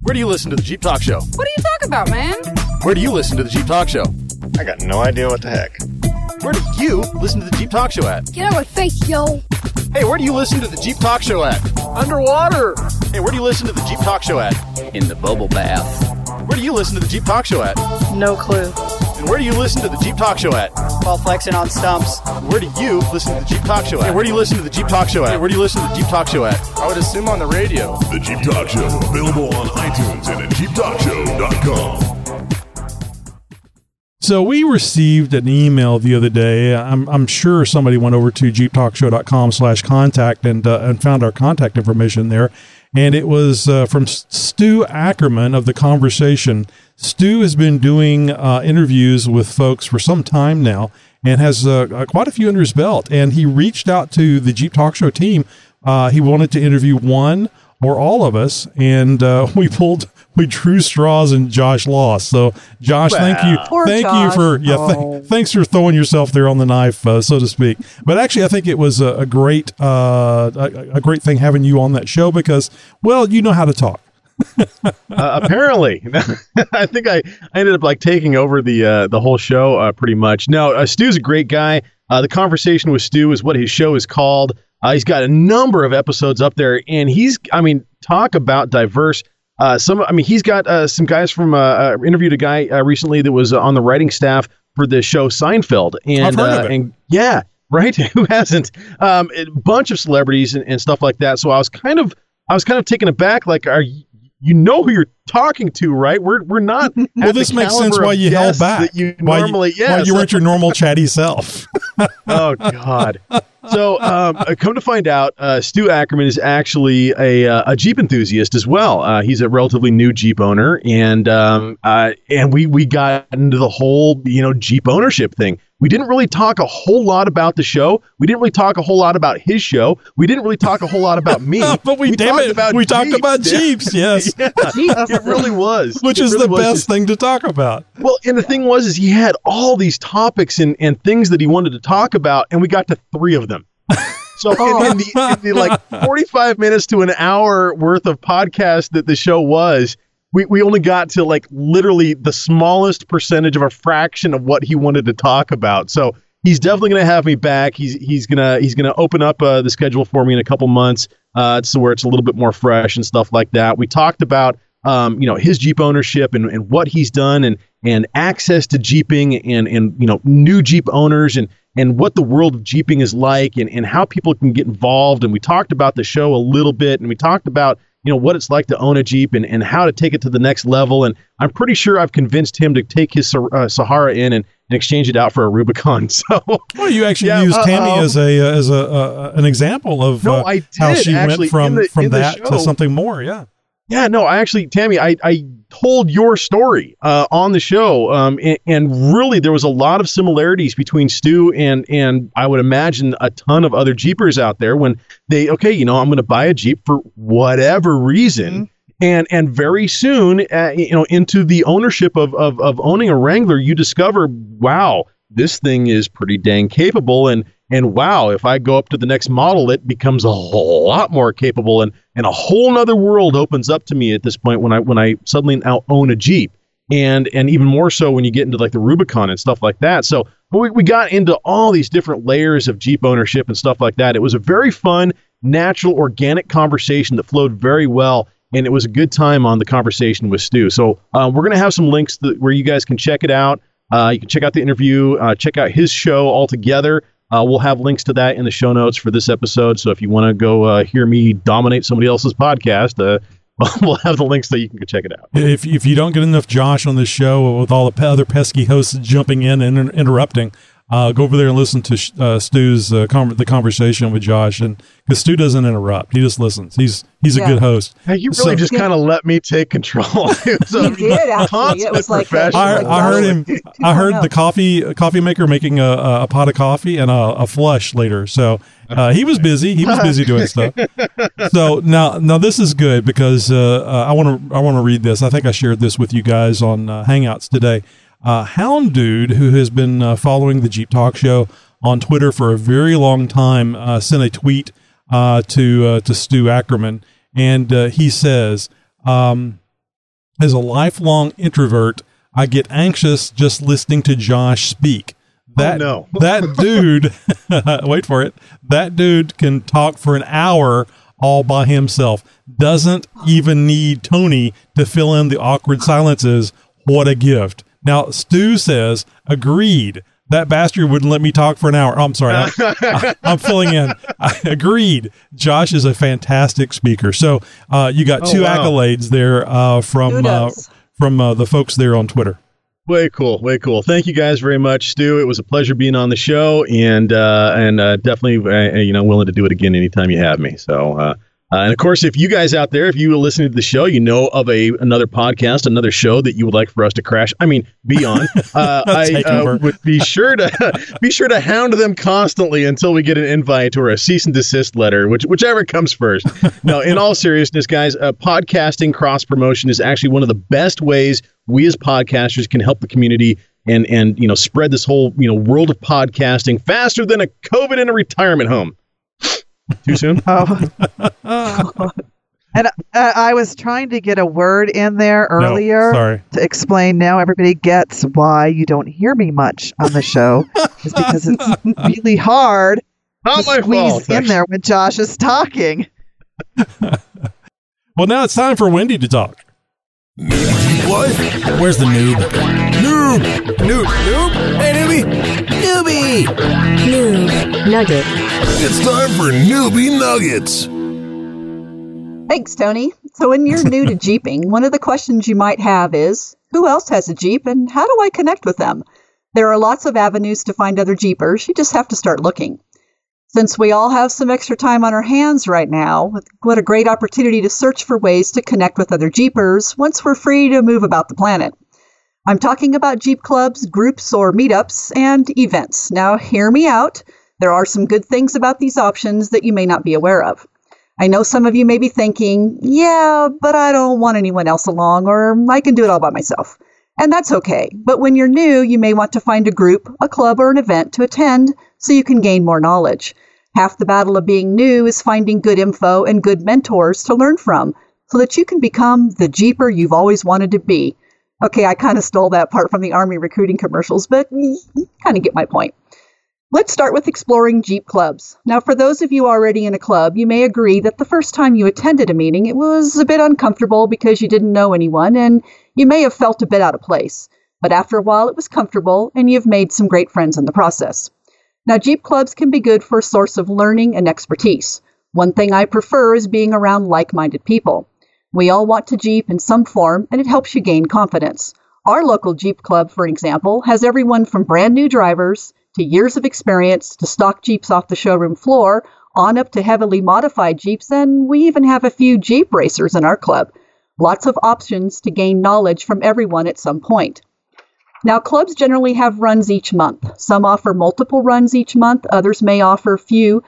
Where do you listen to the Jeep Talk Show? What are you talking about, man? Where do you listen to the Jeep Talk Show? I got no idea what the heck. Where do you listen to the Jeep Talk Show at? Get out of my face, yo. Hey, where do you listen to the Jeep Talk Show at? Underwater. Hey, where do you listen to the Jeep Talk Show at? In the bubble bath. Where do you listen to the Jeep Talk Show at? No clue. And where do you listen to the Jeep Talk Show at? While flexing on stumps. Where do you listen to the Jeep Talk Show at? Hey, where do you listen to the Jeep Talk Show at? Hey, where do you listen to the Jeep Talk Show at? I would assume on the radio. The Jeep Talk Show, available on iTunes and at JeepTalkShow.com. So we received an email the other day. I'm, I'm sure somebody went over to jeeptalkshow.com slash contact and, uh, and found our contact information there. And it was uh, from Stu Ackerman of The Conversation. Stu has been doing uh, interviews with folks for some time now and has uh, quite a few under his belt. And he reached out to the Jeep Talk Show team. Uh, he wanted to interview one or all of us. And uh, we pulled we drew straws and Josh lost. So Josh, thank you, thank Josh. you for yeah, th- Oh. thanks for throwing yourself there on the knife, uh, so to speak. But actually, I think it was a, a great uh, a, a great thing having you on that show because well, you know how to talk. uh, apparently, I think I, I ended up like taking over the uh, the whole show uh, pretty much. No, uh, Stu's a great guy. Uh, the conversation with Stu is what his show is called. Uh, he's got a number of episodes up there, and he's I mean, talk about diverse. Uh, some I mean, he's got uh, some guys from uh, uh, interviewed a guy uh, recently that was on the writing staff for the show Seinfeld, and I've heard of it. and yeah, right. Who hasn't? Um, a bunch of celebrities and, and stuff like that. So I was kind of I was kind of taken aback. Like, are you, you know who you're talking to, right? We're we're not. Well, this makes sense why you held back. That you why normally, you, yes. why you weren't your normal chatty self. oh God. So, um, uh, come to find out, uh, Stu Ackerman is actually a, uh, a Jeep enthusiast as well. Uh, he's a relatively new Jeep owner, and um, uh, and we we got into the whole you know Jeep ownership thing. We didn't really talk a whole lot about the show. We didn't really talk a whole lot about his show. We didn't really talk a whole lot about me. but we, damn talked it, about we talked Jeeps. about Jeeps, yes, Yeah, it really was. which It is really the was. best thing to talk about. Well, and the thing was, is he had all these topics and, and things that he wanted to talk about, and we got to three of them. So in, oh. in, the, in the like 45 minutes to an hour worth of podcast that the show was, we, we only got to like literally the smallest percentage of a fraction of what he wanted to talk about. So he's definitely going to have me back. He's he's gonna he's gonna open up uh, the schedule for me in a couple months, uh, so where it's a little bit more fresh and stuff like that. We talked about um, you know his Jeep ownership and, and what he's done and and access to Jeeping and and you know new Jeep owners and and what the world of Jeeping is like and, and how people can get involved. And we talked about the show a little bit and we talked about, you know, what it's like to own a Jeep and, and how to take it to the next level. And I'm pretty sure I've convinced him to take his uh, Sahara in and, and exchange it out for a Rubicon. So, well, you actually Yeah, used Tammy uh-oh. as a uh, as a uh, an example of No, uh, I how she actually, went from the- from that to something more. Yeah. Yeah, no, I actually, Tammy, I, I told your story uh, on the show, um, and, and really there was a lot of similarities between Stu and and I would imagine a ton of other Jeepers out there when they okay, you know, I'm going to buy a Jeep for whatever reason. And, and very soon, uh, you know, into the ownership of, of, of owning a Wrangler, you discover, wow, this thing is pretty dang capable. And, and wow, if I go up to the next model, it becomes a whole lot more capable. And, and a whole nother world opens up to me at this point when I, when I suddenly now own a Jeep. And, and even more so when you get into like the Rubicon and stuff like that. So we, we got into all these different layers of Jeep ownership and stuff like that. It was a very fun, natural, organic conversation that flowed very well and it was a good time on the conversation with Stu. So uh, we're going to have some links that, where you guys can check it out. Uh, you can check out the interview, uh, check out his show altogether. Uh, we'll have links to that in the show notes for this episode. So if you want to go uh, hear me dominate somebody else's podcast, uh, we'll have the links so you can go check it out. If if you don't get enough Josh on this show with all the other pesky hosts jumping in and inter- interrupting, uh, go over there and listen to uh, Stu's uh, con- the conversation with Josh, and because Stu doesn't interrupt, he just listens. He's he's a good host. Hey, you So- really just kind of let me take control. It was He did, actually. It was consummate like a- I, like I heard him. I heard the coffee coffee maker making a, a, a pot of coffee and a, a flush later. So uh, he was busy. He was busy doing stuff. So now now this is good because uh, uh, I want to I want to read this. I think I shared this with you guys on uh, Hangouts today. Uh, Hound Dude, who has been uh, following the Jeep Talk Show on Twitter for a very long time, uh, sent a tweet uh, to uh, to Stu Ackerman, and uh, he says. Um, as a lifelong introvert, I get anxious just listening to Josh speak. That no. that dude, wait for it. That dude can talk for an hour all by himself. Doesn't even need Tony to fill in the awkward silences. What a gift. Stu says, agreed. That bastard wouldn't let me talk for an hour. Oh, I'm sorry. I, am filling in. I agreed. Josh is a fantastic speaker. So uh, you got Oh, two wow. accolades there uh, from uh, from uh, the folks there on Twitter. Way cool, way cool. Thank you guys very much, Stu. It was a pleasure being on the show, and uh, and uh, definitely, uh, you know, willing to do it again anytime you have me. So, uh, and of course, if you guys out there, if you are listening to the show, you know of a another podcast, another show that you would like for us to crash. I mean, be on. Uh, I uh, would be sure to be sure to hound them constantly until we get an invite or a cease and desist letter, which whichever comes first. no, in all seriousness, guys, uh, podcasting cross promotion is actually one of the best ways we as podcasters can help the community and and you know spread this whole you know world of podcasting faster than a COVID in a retirement home. Too soon? Oh. and uh, I was trying to get a word in there No, earlier sorry. to explain. Now everybody gets why you don't hear me much on the show. is because it's really hard Not to my squeeze fault. in there when Josh is talking. Well, now it's time for Wendy to talk. Jeep life? Where's the noob? Noob! Noob! Noob! Hey, newbie! Newbie! Noob Nugget. It's time for Newbie Nuggets. Thanks, Tony. So, when you're new to Jeeping, one of the questions you might have is who else has a Jeep and how do I connect with them? There are lots of avenues to find other Jeepers. You just have to start looking. Since we all have some extra time on our hands right now, what a great opportunity to search for ways to connect with other Jeepers once we're free to move about the planet. I'm talking about Jeep clubs, groups, or meetups, and events. Now, hear me out. There are some good things about these options that you may not be aware of. I know some of you may be thinking, yeah, but I don't want anyone else along, or I can do it all by myself. And that's okay. But when you're new, you may want to find a group, a club, or an event to attend so you can gain more knowledge. Half the battle of being new is finding good info and good mentors to learn from so that you can become the Jeeper you've always wanted to be. Okay, I kind of stole that part from the Army recruiting commercials, but you kind of get my point. Let's start with exploring Jeep clubs. Now, for those of you already in a club, you may agree that the first time you attended a meeting, it was a bit uncomfortable because you didn't know anyone and you may have felt a bit out of place. But after a while, it was comfortable and you've made some great friends in the process. Now, Jeep clubs can be good for a source of learning and expertise. One thing I prefer is being around like minded people. We all want to Jeep in some form, and it helps you gain confidence. Our local Jeep club, for example, has everyone from brand new drivers to years of experience to stock Jeeps off the showroom floor on up to heavily modified Jeeps, and we even have a few Jeep racers in our club. Lots of options to gain knowledge from everyone at some point. Now, clubs generally have runs each month. Some offer multiple runs each month, others may offer few,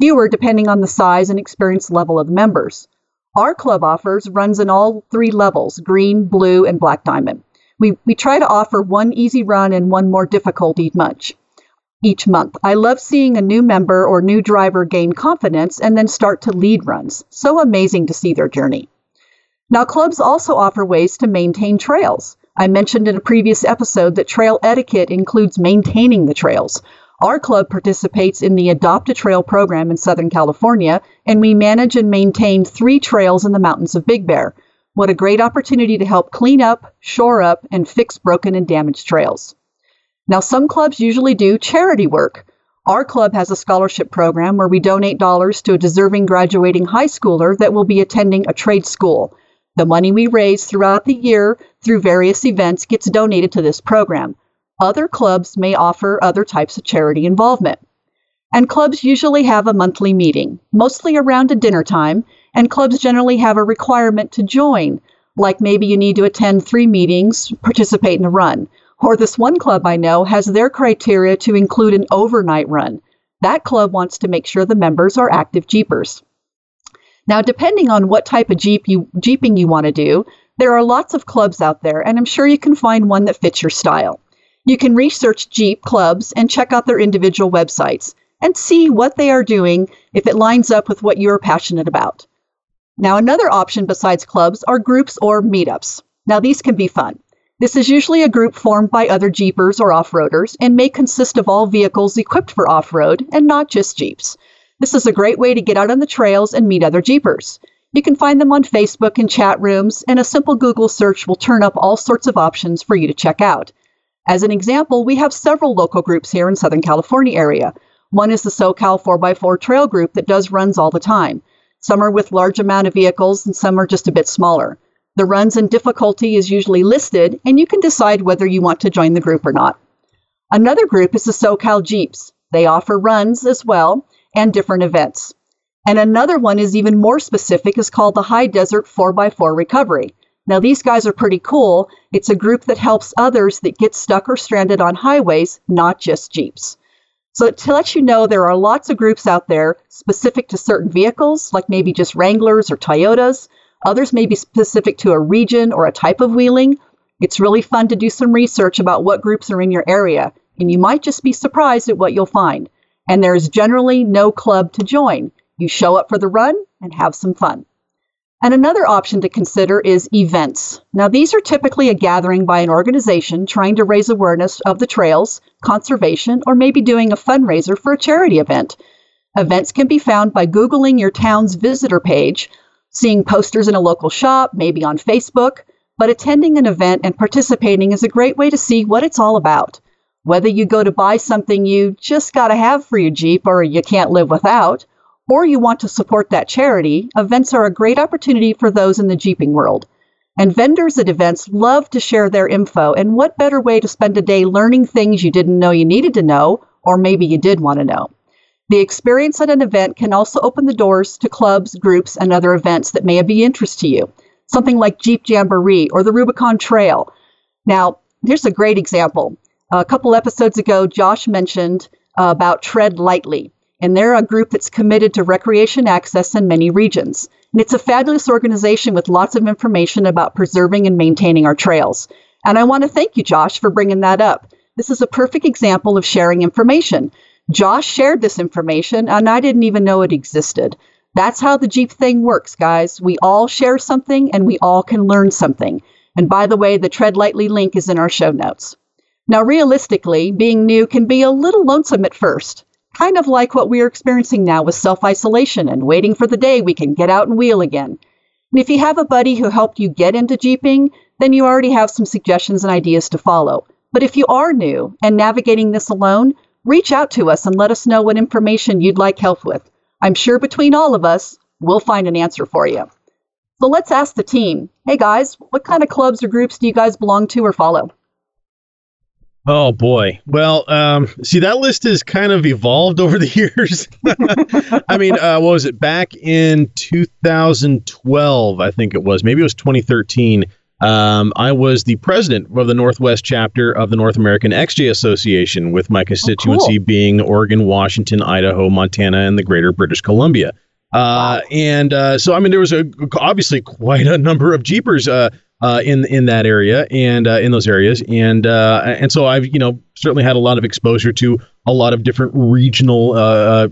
fewer depending on the size and experience level of members. Our club offers runs in all three levels green, blue, and black diamond. We, we try to offer one easy run and one more difficult each month. Each month. I love seeing a new member or new driver gain confidence and then start to lead runs. So amazing to see their journey. Now, clubs also offer ways to maintain trails. I mentioned in a previous episode that trail etiquette includes maintaining the trails. Our club participates in the Adopt a Trail program in Southern California, and we manage and maintain three trails in the mountains of Big Bear. What a great opportunity to help clean up, shore up, and fix broken and damaged trails. Now, some clubs usually do charity work. Our club has a scholarship program where we donate dollars to a deserving graduating high schooler that will be attending a trade school. The money we raise throughout the year through various events gets donated to this program. Other clubs may offer other types of charity involvement. And clubs usually have a monthly meeting, mostly around a dinner time, and clubs generally have a requirement to join, like maybe you need to attend three meetings, participate in a run. Or this one club I know has their criteria to include an overnight run. That club wants to make sure the members are active Jeepers. Now, depending on what type of Jeep you, Jeeping you want to do, there are lots of clubs out there, and I'm sure you can find one that fits your style. You can research Jeep clubs and check out their individual websites and see what they are doing if it lines up with what you're passionate about. Now, another option besides clubs are groups or meetups. Now, these can be fun. This is usually a group formed by other Jeepers or off roaders and may consist of all vehicles equipped for off road and not just Jeeps. This is a great way to get out on the trails and meet other Jeepers. You can find them on Facebook and chat rooms, and a simple Google search will turn up all sorts of options for you to check out. As an example, we have several local groups here in Southern California area. One is the SoCal 4x4 Trail Group that does runs all the time. Some are with large amount of vehicles and some are just a bit smaller. The runs and difficulty is usually listed and you can decide whether you want to join the group or not. Another group is the SoCal Jeeps. They offer runs as well and different events. And another one is even more specific is called the High Desert 4x4 Recovery. Now, these guys are pretty cool. It's a group that helps others that get stuck or stranded on highways, not just Jeeps. So, to let you know, there are lots of groups out there specific to certain vehicles, like maybe just Wranglers or Toyotas. Others may be specific to a region or a type of wheeling. It's really fun to do some research about what groups are in your area, and you might just be surprised at what you'll find. And there's generally no club to join. You show up for the run and have some fun. And another option to consider is events. Now, these are typically a gathering by an organization trying to raise awareness of the trails, conservation, or maybe doing a fundraiser for a charity event. Events can be found by Googling your town's visitor page, seeing posters in a local shop, maybe on Facebook, but attending an event and participating is a great way to see what it's all about. Whether you go to buy something you just got to have for your Jeep or you can't live without, or you want to support that charity, events are a great opportunity for those in the Jeeping world. And vendors at events love to share their info, and what better way to spend a day learning things you didn't know you needed to know, or maybe you did want to know. The experience at an event can also open the doors to clubs, groups, and other events that may be of interest to you. Something like Jeep Jamboree or the Rubicon Trail. Now, here's a great example. A couple episodes ago, Josh mentioned uh, about Tread Lightly and they're a group that's committed to recreation access in many regions. And it's a fabulous organization with lots of information about preserving and maintaining our trails. And I want to thank you, Josh, for bringing that up. This is a perfect example of sharing information. Josh shared this information, and I didn't even know it existed. That's how the Jeep thing works, guys. We all share something and we all can learn something. And by the way, the Tread Lightly link is in our show notes. Now, realistically, being new can be a little lonesome at first kind of like what we are experiencing now with self isolation and waiting for the day we can get out and wheel again. And if you have a buddy who helped you get into Jeeping, then you already have some suggestions and ideas to follow. But if you are new and navigating this alone, reach out to us and let us know what information you'd like help with. I'm sure between all of us, we'll find an answer for you. So let's ask the team hey guys, what kind of clubs or groups do you guys belong to or follow? Oh boy. Well, um, see that list has kind of evolved over the years. I mean, uh, what was it back in 2012? I think it was. Maybe it was 2013. Um, I was the president of the Northwest chapter of the North American XJ Association, with my constituency cool. being Oregon, Washington, Idaho, Montana, and the Greater British Columbia. Uh, and uh, so, I mean, there was a obviously quite a number of Jeepers uh, uh, in in that area and uh, in those areas, and uh, and so I've you know certainly had a lot of exposure to a lot of different regional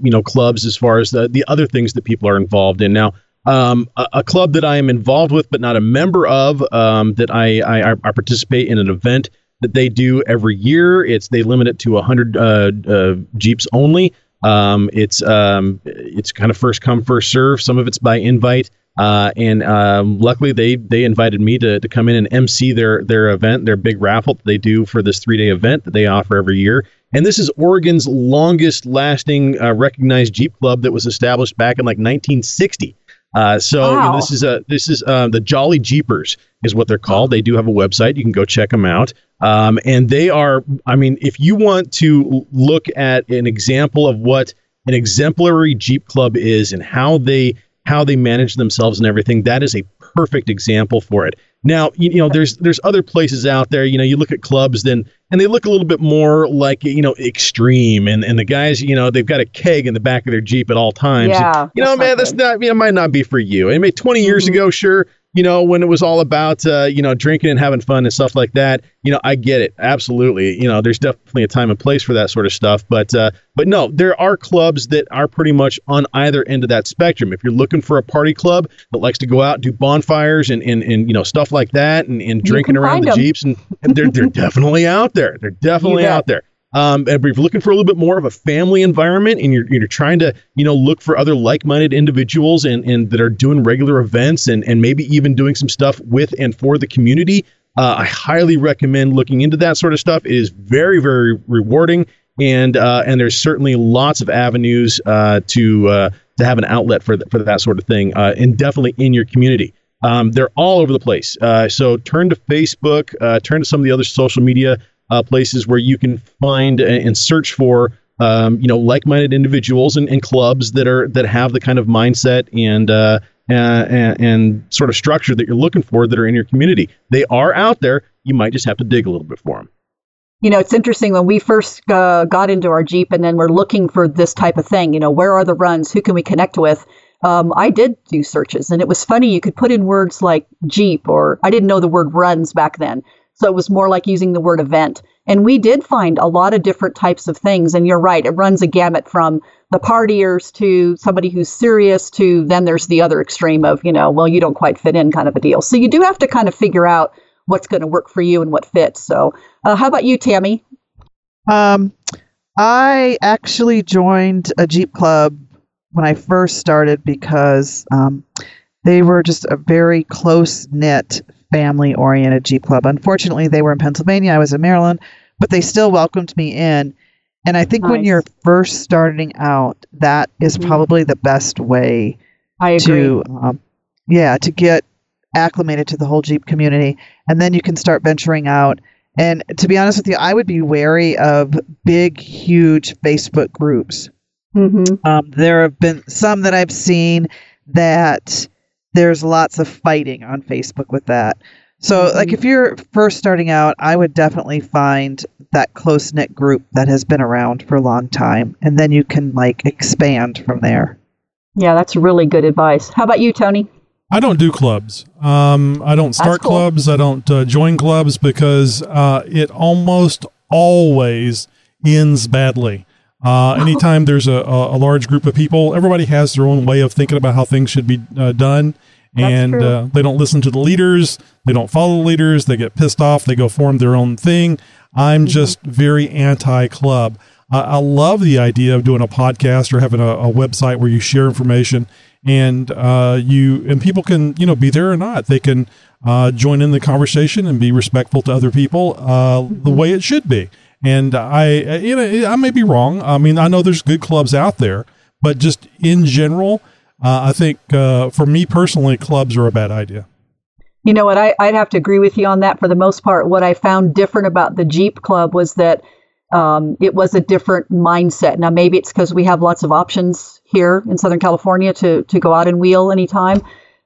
you know clubs as far as the the other things that people are involved in now. Um, a, a club that I am involved with, but not a member of, um, that I, I, I participate in an event that they do every year. It's they limit it to 100 uh, uh, Jeeps only. Um, it's um, it's kind of first come first serve. Some of it's by invite, uh, and um, luckily they they invited me to, to come in and MC their their event, their big raffle that they do for this three day event that they offer every year. And this is Oregon's longest lasting uh, recognized Jeep club that was established back in like 1960. Uh, so you know, this is a this is uh, the Jolly Jeepers is what they're called. They do have a website. You can go check them out. Um, and they are, I mean, if you want to look at an example of what an exemplary Jeep club is and how they how they manage themselves and everything, that is a perfect example for it. Now, you, you know, there's there's other places out there. You know, you look at clubs, then and they look a little bit more like you know extreme, and and the guys, you know, they've got a keg in the back of their Jeep at all times. Yeah, you know, man, that's not you know might not be for you. I mean, 20 years Mhm. ago, sure, you know, when it was all about uh, you know drinking and having fun and stuff like that. You know, I get it, absolutely. You know, there's definitely a time and place for that sort of stuff, but uh, but no, there are clubs that are pretty much on either end of that spectrum. If you're looking for a party club that likes to go out, do bonfires and and, and you know stuff like that, and, and drinking around the 'em. jeeps, and, and they're they're definitely out there. They're definitely out there. Um, and if you're looking for a little bit more of a family environment and you're, you're trying to, you know, look for other like-minded individuals and, and that are doing regular events and, and maybe even doing some stuff with and for the community, uh, I highly recommend looking into that sort of stuff. It is very, very rewarding. And, uh, and there's certainly lots of avenues, uh, to, uh, to have an outlet for, th- for that sort of thing, uh, and definitely in your community. Um, they're all over the place. Uh, so turn to Facebook, turn to some of the other social media uh, places where you can find and, search for um, you know like-minded individuals and, and clubs that are that have the kind of mindset and, uh, and and sort of structure that you're looking for that are in your community. They are out there. You might just have to dig a little bit for them. You know, it's interesting when we first uh, got into our Jeep and then we're looking for this type of thing. You know, where are the runs? Who can we connect with? Um, I did do searches, and it was funny. You could put in words like Jeep, or I didn't know the word runs back then. So it was more like using the word event. And we did find a lot of different types of things. And you're right, it runs a gamut from the partiers to somebody who's serious to then there's the other extreme of, you know, well, you don't quite fit in kind of a deal. So you do have to kind of figure out what's going to work for you and what fits. So, uh, how about you, Tammy? Um, I actually joined a Jeep club when I first started because um, they were just a very close knit, family oriented Jeep club. Unfortunately, they were in Pennsylvania. I was in Maryland, but they still welcomed me in. And I think when you're first starting out, that is Mhm. probably the best way to um, yeah to get acclimated to the whole jeep community and then you can start venturing out and to be honest with you i would be wary of big huge facebook groups Mm-hmm. um, there have been some that i've seen that there's lots of fighting on facebook with that so like Mhm. if you're first starting out i would definitely find that close knit group that has been around for a long time and then you can like expand from there Yeah, that's really good advice. How about you, Tony? I don't do clubs. Um, I don't start cool. clubs. I don't uh, join clubs because uh, it almost always ends badly. Uh, anytime there's a, a, a large group of people, everybody has their own way of thinking about how things should be uh, done. And uh, they don't listen to the leaders. They don't follow the leaders. They get pissed off. They go form their own thing. I'm Mm-hmm. just very anti club. I love the idea of doing a podcast or having a, a website where you share information and uh, you and people can you know be there or not. They can uh, join in the conversation and be respectful to other people uh, the way it should be. And I, you know, I may be wrong. I mean, I know there's good clubs out there, but just in general, uh, I think uh, for me personally, clubs are a bad idea. You know what? I, I'd have to agree with you on that for the most part. What I found different about the Jeep Club was that um, it was a different mindset. Now, maybe it's because we have lots of options here in Southern California to to go out and wheel anytime.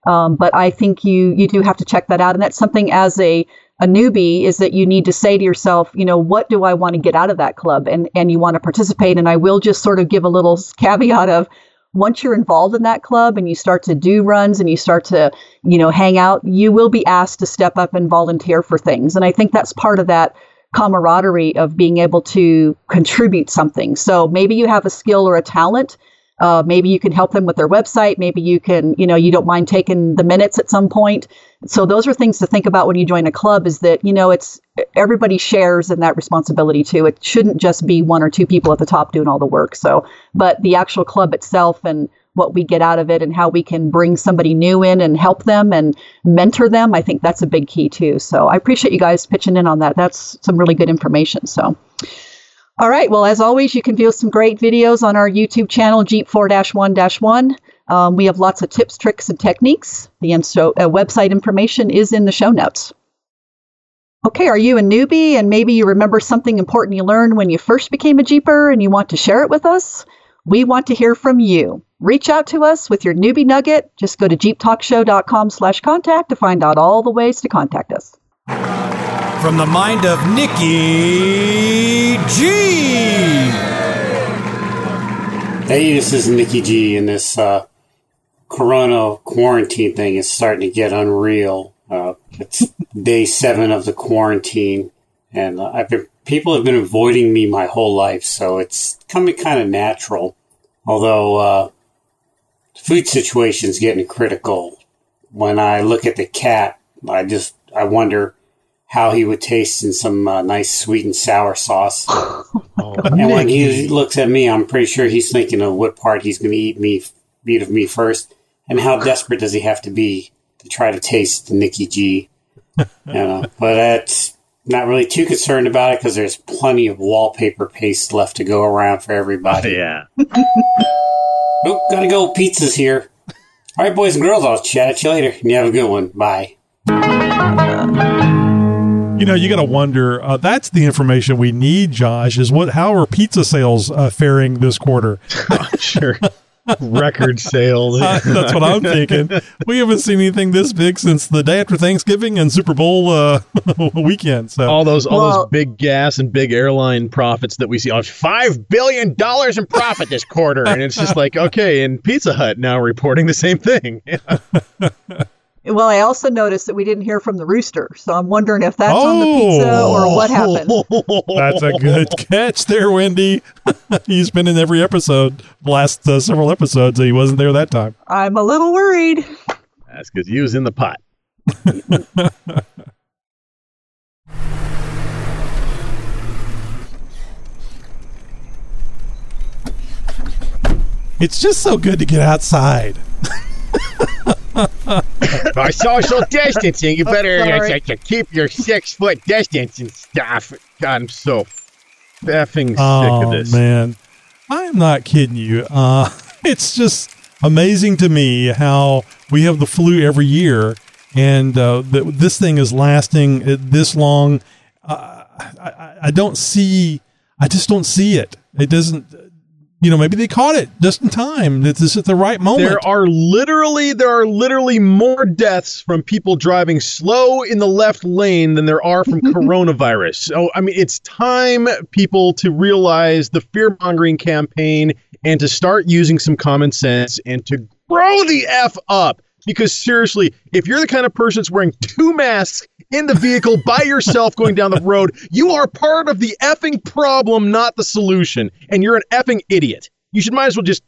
Um, but I think you you do have to check that out, and that's something as a a newbie is that you need to say to yourself, you know, what do I want to get out of that club, and and you want to participate. And I will just sort of give a little caveat of once you're involved in that club and you start to do runs and you start to, you know, hang out, you will be asked to step up and volunteer for things. And I think that's part of that camaraderie of being able to contribute something. So maybe you have a skill or a talent. Uh, maybe you can help them with their website. Maybe you can, you know, you don't mind taking the minutes at some point. So those are things to think about when you join a club. Is that you know it's everybody shares in that responsibility too. It shouldn't just be one or two people at the top doing all the work. So, but the actual club itself and what we get out of it and how we can bring somebody new in and help them and mentor them. I think that's a big key too. So I appreciate you guys pitching in on that. That's some really good information. So. All right. Well, as always, you can view some great videos on our YouTube channel, Jeep 4 1 1. Um, we have lots of tips, tricks, and techniques. The uh, website information is in the show notes. Okay, are you a newbie and maybe you remember something important you learned when you first became a Jeeper and you want to share it with us? We want to hear from you. Reach out to us with your newbie nugget. Just go to jeeptalkshow.com slash contact to find out all the ways to contact us. From the mind of Nikki G. Hey, this is Nikki G, and this uh, Corona quarantine thing is starting to get unreal. Uh, it's day seven of the quarantine, and uh, I've been people have been avoiding me my whole life, so it's coming kind of natural. Although uh, the food situation is getting critical. When I look at the cat, I just I wonder how he would taste in some uh, nice sweet and sour sauce. Oh, and when he looks at me, I'm pretty sure he's thinking of what part he's going to eat me, eat of me first, and how desperate does he have to be to try to taste the Nikki G. You know, but that's not really too concerned about it because there's plenty of wallpaper paste left to go around for everybody. yeah. Oh, gotta go. Pizza's here. All right, boys and girls, I'll chat at you later. And you have a good one. Bye. You know, you got to wonder. Uh, that's the information we need, Josh. Is what? How are pizza sales uh, faring this quarter? sure. Record sales. Uh, that's what I'm thinking. We haven't seen anything this big since the day after Thanksgiving and Super Bowl uh, weekend. So all those all Well- those big gas and big airline profits that we see. Oh, five billion dollars in profit this quarter, and it's just like okay. And Pizza Hut now reporting the same thing. Well, I also noticed that we didn't hear from the rooster, so I'm wondering if that's on the pizza or what happened. that's a good catch there, Wendy. He's been in every episode, the last uh, several episodes. He wasn't there that time. I'm a little worried. That's because you was in the pot. It's just so good to get outside. By social distancing, you better Sorry. uh, keep your six foot distance and stuff. God, I'm so effing sick oh of this. man, I'm not kidding you. Uh, it's just amazing to me how we have the flu every year, and uh, that this thing is lasting uh, this long. Uh, I, I, I don't see. I just don't see it. It doesn't. You know, maybe they caught it just in time. It's just at the right moment. There are literally there are literally more deaths from people driving slow in the left lane than there are from coronavirus. So I mean, it's time people to realize the fear mongering campaign and to start using some common sense and to grow the f up. Because seriously, if you're the kind of person that's wearing two masks in the vehicle by yourself going down the road, you are part of the effing problem, not the solution. And you're an effing idiot. You should might as well just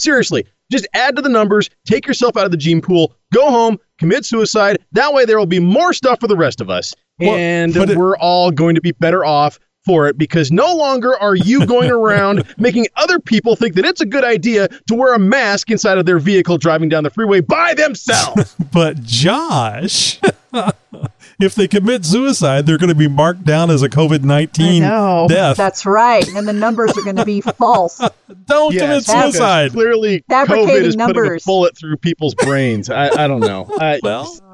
Seriously, just add to the numbers, take yourself out of the gene pool, go home, commit suicide. That way, there will be more stuff for the rest of us. Well, and we're all going to be better off for it because no longer are you going around making other people think that it's a good idea to wear a mask inside of their vehicle driving down the freeway by themselves. but Josh, if they commit suicide, they're going to be marked down as a COVID nineteen death. That's right. And the numbers are going to be false. Don't Yes, commit suicide. Clearly, Fabricating COVID is putting a bullet through people's brains. I, I don't know. I, well, oh.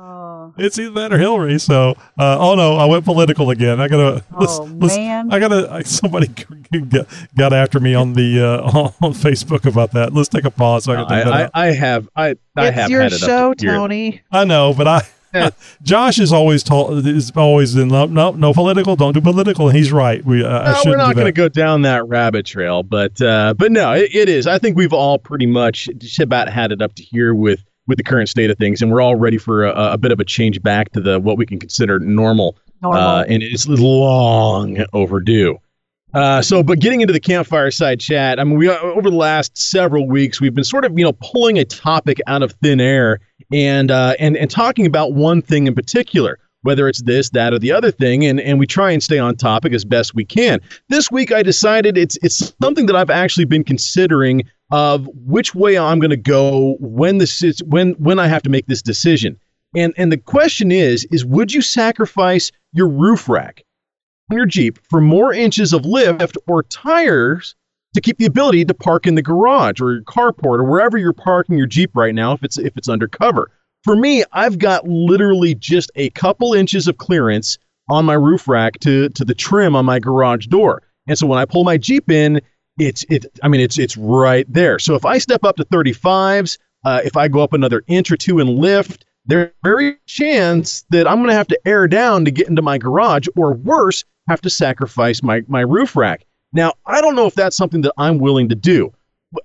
It's either that or Hillary. So, uh, oh no, I went political again. I gotta. let's- Oh, let's- man. I gotta. I- Somebody got, got after me on the uh, on Facebook about that. Let's take a pause. So I can take that I. I, I have. I, I it's have your had up show, to here. Tony. I know, but I. Josh is always told is always in love. no no political. Don't do political, and he's right. We uh, I No, we're shouldn't going to go down that rabbit trail, but uh, but no, it, it is. I think we've all pretty much just about had it up to here with with the current state of things, and we're all ready for a, a bit of a change back to the what we can consider normal, Normal. Uh, and it's long overdue. Uh, so, but getting into the campfire side chat, I mean, we over the last several weeks, we've been sort of you know pulling a topic out of thin air and uh, and and talking about one thing in particular, whether it's this, that, or the other thing, and and we try and stay on topic as best we can. This week, I decided it's it's something that I've actually been considering of which way I'm going to go when this is when when I have to make this decision. And and the question is is would you sacrifice your roof rack on your Jeep for more inches of lift or tires to keep the ability to park in the garage or your carport or wherever you're parking your Jeep right now if it's if it's undercover. For me, I've got literally just a couple inches of clearance on my roof rack to to the trim on my garage door. And so when I pull my Jeep in, it's it I mean it's it's right there. So if I step up to 35s, uh, if I go up another inch or two in lift, there's very chance that I'm going to have to air down to get into my garage, or worse, have to sacrifice my my roof rack. Now, I don't know if that's something that I'm willing to do.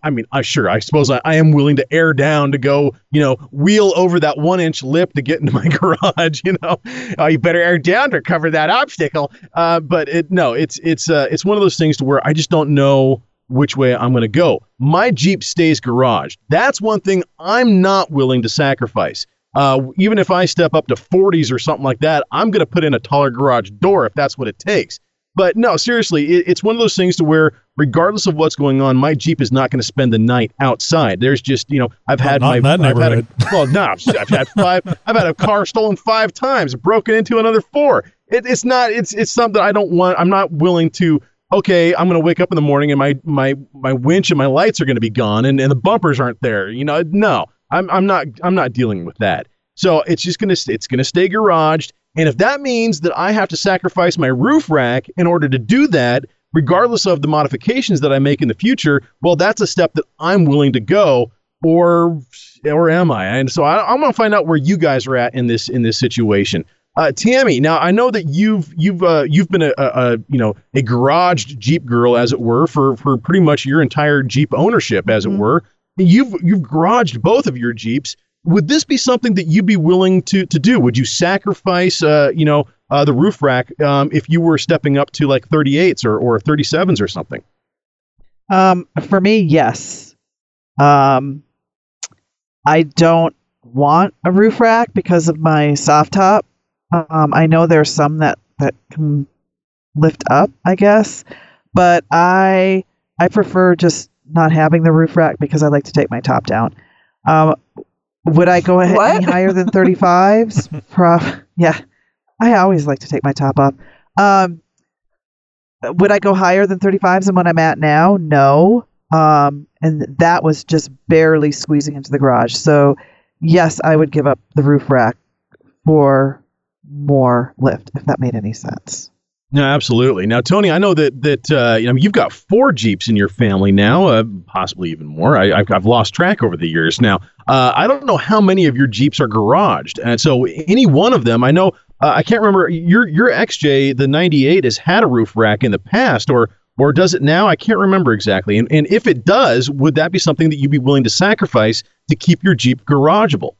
I mean, I sure, I suppose I, I am willing to air down to go, you know, wheel over that one inch lip to get into my garage. You know, oh, you better air down to cover that obstacle. Uh, but it no, it's it's uh, it's one of those things to where I just don't know which way I'm going to go. My Jeep stays garaged. That's one thing I'm not willing to sacrifice. Uh, even if I step up to 40s or something like that, I'm going to put in a taller garage door if that's what it takes. But no, seriously, it, it's one of those things to where, regardless of what's going on, my Jeep is not going to spend the night outside. There's just, you know, I've had not my, I've had a, well, no, I've had five, I've had a car stolen five times, broken into another four. It, it's not, it's, it's something I don't want. I'm not willing to. Okay, I'm going to wake up in the morning and my my my winch and my lights are going to be gone and, and the bumpers aren't there. You know, no, I'm I'm not I'm not dealing with that. So it's just gonna it's gonna stay garaged. And if that means that I have to sacrifice my roof rack in order to do that, regardless of the modifications that I make in the future, well, that's a step that I'm willing to go. Or or am I? And so I, I'm gonna find out where you guys are at in this in this situation. Uh, Tammy, now I know that you've you've uh, you've been a, a, a you know a garaged Jeep girl, as it were, for for pretty much your entire Jeep ownership, as it were. You've you've garaged both of your Jeeps would this be something that you'd be willing to to do? Would you sacrifice, uh, you know, uh, the roof rack um, if you were stepping up to like 38s or or 37s or something? Um, for me, yes. Um, I don't want a roof rack because of my soft top. Um, I know there's some that that can lift up, I guess, but I I prefer just not having the roof rack because I like to take my top down. Um, would I go ahead any higher than 35s? Prof, yeah. I always like to take my top off. Um, would I go higher than 35s than what I'm at now? No. Um, and that was just barely squeezing into the garage. So, yes, I would give up the roof rack for more lift, if that made any sense. No, absolutely. Now, Tony, I know that that uh, you know you've got four Jeeps in your family now, uh, possibly even more. I, I've, I've lost track over the years. Now, uh, I don't know how many of your Jeeps are garaged, and so any one of them, I know. Uh, I can't remember your your XJ, the '98, has had a roof rack in the past, or or does it now? I can't remember exactly. And and if it does, would that be something that you'd be willing to sacrifice to keep your Jeep garageable?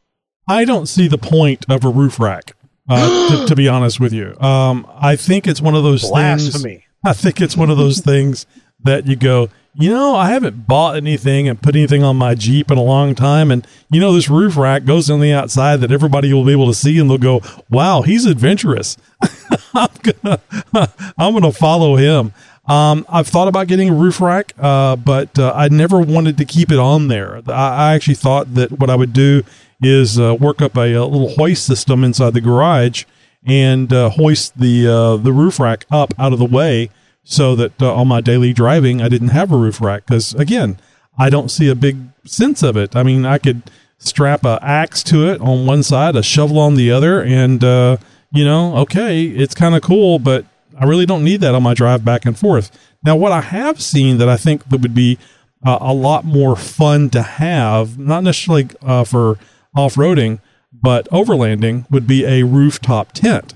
I don't see the point of a roof rack. Uh, to, to be honest with you, um, I think it's one of those Blasphemy. things. I think it's one of those things that you go, you know, I haven't bought anything and put anything on my Jeep in a long time, and you know, this roof rack goes on the outside that everybody will be able to see, and they'll go, "Wow, he's adventurous." I'm gonna, I'm gonna follow him. Um, I've thought about getting a roof rack, uh, but uh, I never wanted to keep it on there. I, I actually thought that what I would do is uh, work up a, a little hoist system inside the garage and uh, hoist the uh, the roof rack up out of the way so that uh, on my daily driving I didn't have a roof rack because again I don't see a big sense of it. I mean I could strap a axe to it on one side, a shovel on the other, and uh, you know okay it's kind of cool, but I really don't need that on my drive back and forth. Now what I have seen that I think that would be a lot more fun to have, not necessarily uh, for off roading, but overlanding, would be a rooftop tent.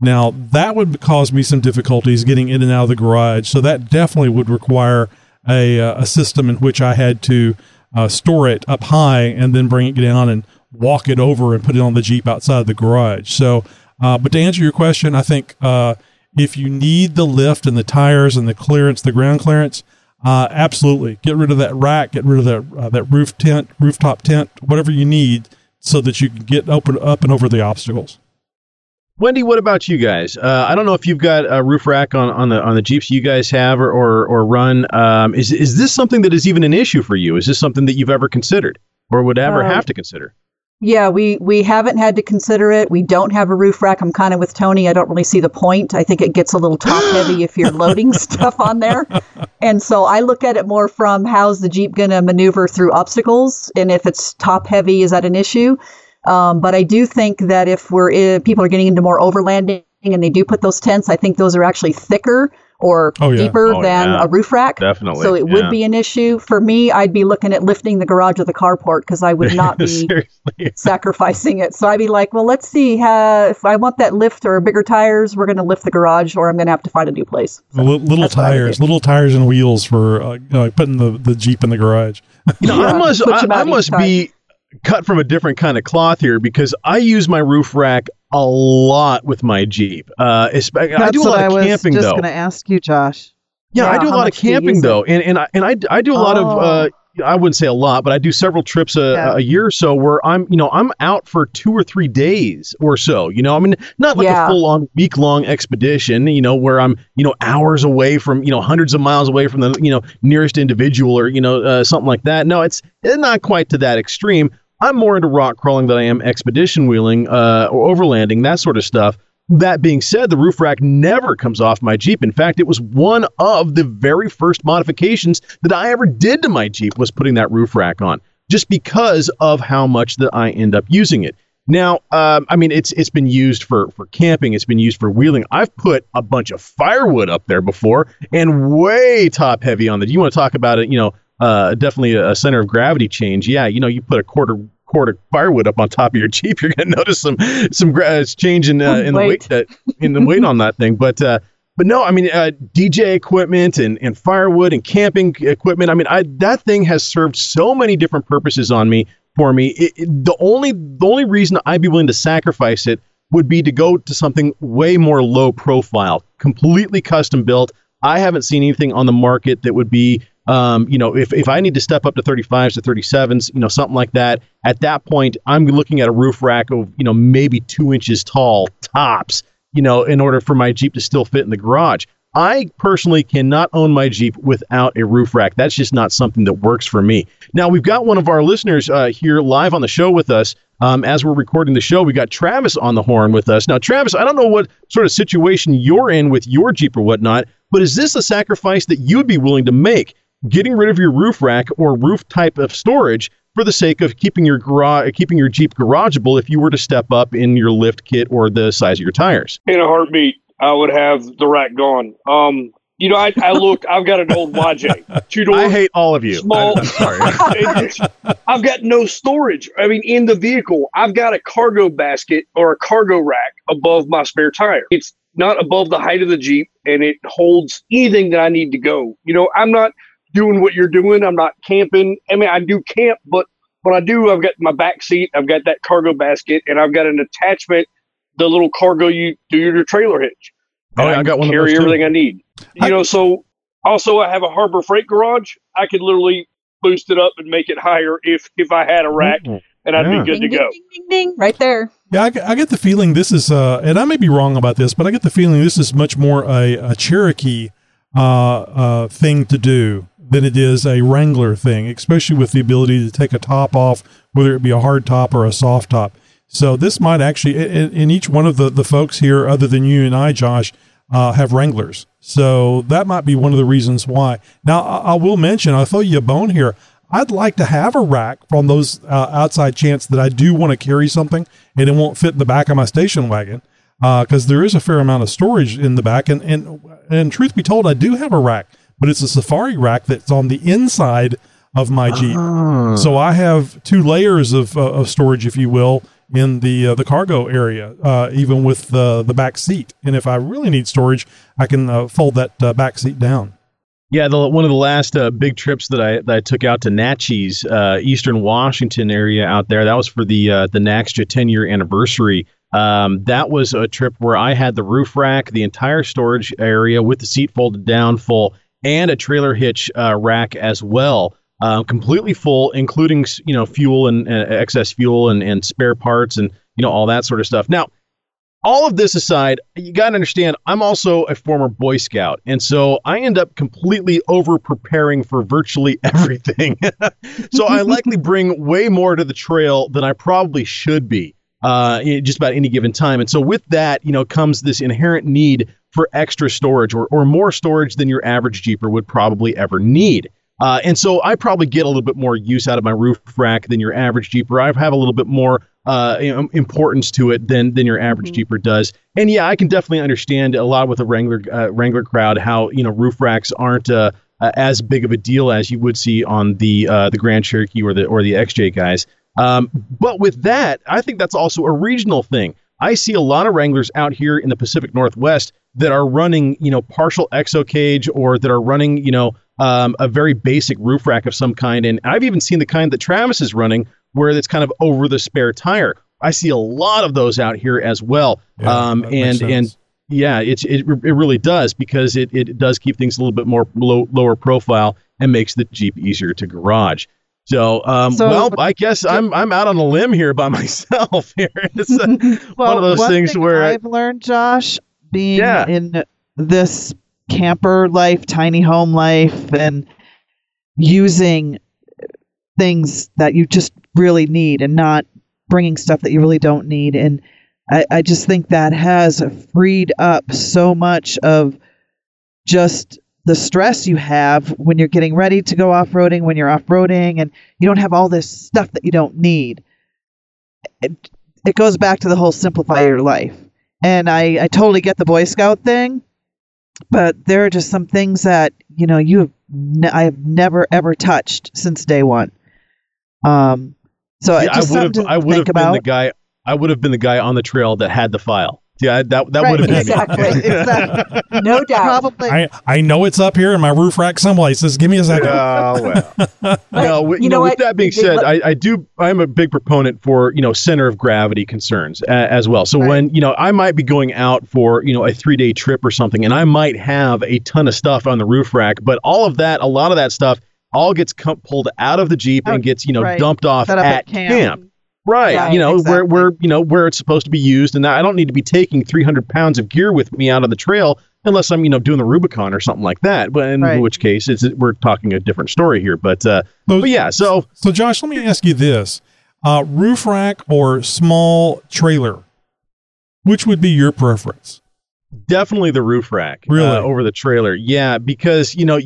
Now, that would cause me some difficulties getting in and out of the garage. So, that definitely would require a, uh, a system in which I had to uh, store it up high and then bring it down and walk it over and put it on the Jeep outside the garage. So, uh, but to answer your question, I think uh, if you need the lift and the tires and the clearance, the ground clearance, uh, absolutely get rid of that rack, get rid of that uh, that roof tent, rooftop tent, whatever you need, so that you can get open up and over the obstacles. Wendy, what about you guys? Uh, I don't know if you've got a roof rack on, on the on the Jeeps you guys have or or, or run. Um, is is this something that is even an issue for you? Is this something that you've ever considered or would ever Uh, have to consider? Yeah, we we haven't had to consider it. We don't have a roof rack. I'm kind of with Tony. I don't really see the point. I think it gets a little top heavy if you're loading stuff on there. And so I look at it more from how's the Jeep going to maneuver through obstacles, and if it's top heavy, is that an issue? Um, but I do think that if we're in, people are getting into more overlanding and they do put those tents, I think those are actually thicker or Oh, yeah. deeper Oh, than yeah. a roof rack. Definitely, So it yeah. would be an issue for me. I'd be looking at lifting the garage or the carport because I would not be sacrificing it. So I'd be like, well, let's see. Uh, if I want that lift or bigger tires, we're going to lift the garage, or I'm going to have to find a new place. Li- little tires, little tires and wheels for uh, you know, putting the, the Jeep in the garage. You know, I must I, I each must time. be cut from a different kind of cloth here because I use my roof rack a lot with my Jeep. Uh, I do a what lot I of was just going to ask you, Josh. Yeah, I do a lot of much do you camping though, and and I and I, I do a lot of Oh. uh, I wouldn't say a lot, but I do several trips a, Yeah. a year or so where I'm you know I'm out for two or three days or so. You know, I mean not like Yeah. a full on week long expedition. You know, where I'm you know hours away from you know hundreds of miles away from the you know nearest individual or you know uh, something like that. No, it's it's not quite to that extreme. I'm more into rock crawling than I am expedition wheeling uh, or overlanding that sort of stuff. That being said, the roof rack never comes off my Jeep. In fact, it was one of the very first modifications that I ever did to my Jeep was putting that roof rack on, just because of how much that I end up using it. Now, um, I mean, it's it's been used for for camping. It's been used for wheeling. I've put a bunch of firewood up there before, and way top heavy on the. You want to talk about it? You know, uh, definitely a, a center of gravity change. Yeah, you know, you put a quarter quart of firewood up on top of your Jeep, you're going to notice some some uh, change in uh, in the weight that in the weight on that thing. But uh, but no, I mean uh, DJ equipment and and firewood and camping equipment. I mean, I that thing has served so many different purposes on me for me. It, it- the only the only reason I'd be willing to sacrifice it would be to go to something way more low profile, completely custom built. I haven't seen anything on the market that would be, um, you know, if, if I need to step up to 35s to 37s, you know, something like that, at that point, I'm looking at a roof rack of, you know, maybe two inches tall tops, you know, in order for my Jeep to still fit in the garage. I personally cannot own my Jeep without a roof rack. That's just not something that works for me. Now, we've got one of our listeners uh, here live on the show with us. Um, as we're recording the show, we got Travis on the horn with us. Now, Travis, I don't know what sort of situation you're in with your Jeep or whatnot, but is this a sacrifice that you'd be willing to make? Getting rid of your roof rack or roof type of storage for the sake of keeping your garage, keeping your Jeep garageable if you were to step up in your lift kit or the size of your tires. in a heartbeat, I would have the rack gone. Um, you know, I, I look, I've got an old YJ, two door. I hate all of you. Small. I'm sorry. I've got no storage. I mean, in the vehicle, I've got a cargo basket or a cargo rack above my spare tire. It's not above the height of the Jeep, and it holds anything that I need to go. You know, I'm not doing what you're doing. I'm not camping. I mean, I do camp, but when I do, I've got my back seat, I've got that cargo basket, and I've got an attachment, the little cargo you do your trailer hitch. Oh, yeah, I got one of carry those, too. everything I need. You know, so also I have a Harbor Freight garage. I could literally boost it up and make it higher if if I had a rack, and I'd Yeah. be good to Ding, go. ding, ding, ding, right there. Yeah, I, get- I get the feeling this is, uh, and I may be wrong about this, but I get the feeling this is much more a, a Cherokee uh, uh, thing to do than it is a Wrangler thing, especially with the ability to take a top off, whether it be a hard top or a soft top. So this might actually, in, each one of the, the folks here, other than you and I, Josh, uh, have Wranglers. So that might be one of the reasons why. Now, I, I will mention, I'll throw you a bone here. I'd like to have a rack from those uh, outside chance that I do want to carry something and it won't fit in the back of my station wagon because there is a fair amount of storage in the back. And, and, and truth be told, I do have a rack, but it's a safari rack that's on the inside of my Jeep. Ah. So I have two layers of, uh, of storage, if you will, in the uh, the cargo area, uh, even with the the back seat. And if I really need storage, I can uh, fold that uh, back seat down. Yeah, the, one of the last uh, big trips that I that I took out to Naches, uh, Eastern Washington area out there. That was for the uh, the NAXJA 10 year anniversary. Um, that was a trip where I had the roof rack, the entire storage area with the seat folded down full, and a trailer hitch uh, rack as well, uh, completely full, including you know fuel and uh, excess fuel and, and spare parts and you know all that sort of stuff. Now, all of this aside, you got to understand, I'm also a former Boy Scout. And so I end up completely over preparing for virtually everything. so I likely bring way more to the trail than I probably should be uh, just about any given time. And so with that, you know, comes this inherent need for extra storage or, or more storage than your average Jeeper would probably ever need. Uh, and so I probably get a little bit more use out of my roof rack than your average Jeeper. I have a little bit more uh, importance to it than than your average Jeeper does. And yeah, I can definitely understand a lot with the Wrangler uh, Wrangler crowd how you know roof racks aren't uh, uh, as big of a deal as you would see on the uh, the Grand Cherokee or the or the XJ guys. Um, but with that, I think that's also a regional thing. I see a lot of Wranglers out here in the Pacific Northwest that are running, you know, partial exo cage or that are running, you know, um, a very basic roof rack of some kind. And I've even seen the kind that Travis is running where it's kind of over the spare tire. I see a lot of those out here as well. Yeah, um, and and yeah, it's it, it really does because it, it does keep things a little bit more low, lower profile and makes the Jeep easier to garage. So, um, So- well, I guess I'm I'm out on a limb here by myself. Here, it's uh, one of those one things thing where I've learned, Josh, being Yeah. in this camper life, tiny home life, and using things that you just really need and not bringing stuff that you really don't need. And I, I just think that has freed up so much of just the stress you have when you're getting ready to go off roading, when you're off roading, and you don't have all this stuff that you don't need. It, it goes back to the whole simplify your life. And I, I totally get the Boy Scout thing, but there are just some things that you know you have ne- I have never ever touched since day one. Um, so Yeah, just I would have I would have been about. the guy. I would have been the guy on the trail that had the file. Yeah, that that would have been exactly. exactly. No doubt. Probably. I, I know it's up here in my roof rack someplace. Just give me a second. Oh well. no, wi- you no, know with that being They- said, let- I, I do. I'm a big proponent for you know center of gravity concerns a, as well. So Right. when you know I might be going out for you know a three day trip or something, and I might have a ton of stuff on the roof rack, but all of that, a lot of that stuff, all gets com- pulled out of the jeep and oh, gets you know right. dumped off at at camp. camp. Right, Right, you know where exactly. where you know where it's supposed to be used, and I don't need to be taking 300 pounds of gear with me out on the trail unless I'm you know doing the Rubicon or something like that. But in Right. which case, it's we're talking a different story here. But uh, So- but yeah, so So, Josh, let me ask you this: uh, roof rack or small trailer? Which would be your preference? definitely the roof rack Really? uh, over the trailer. Yeah, because you know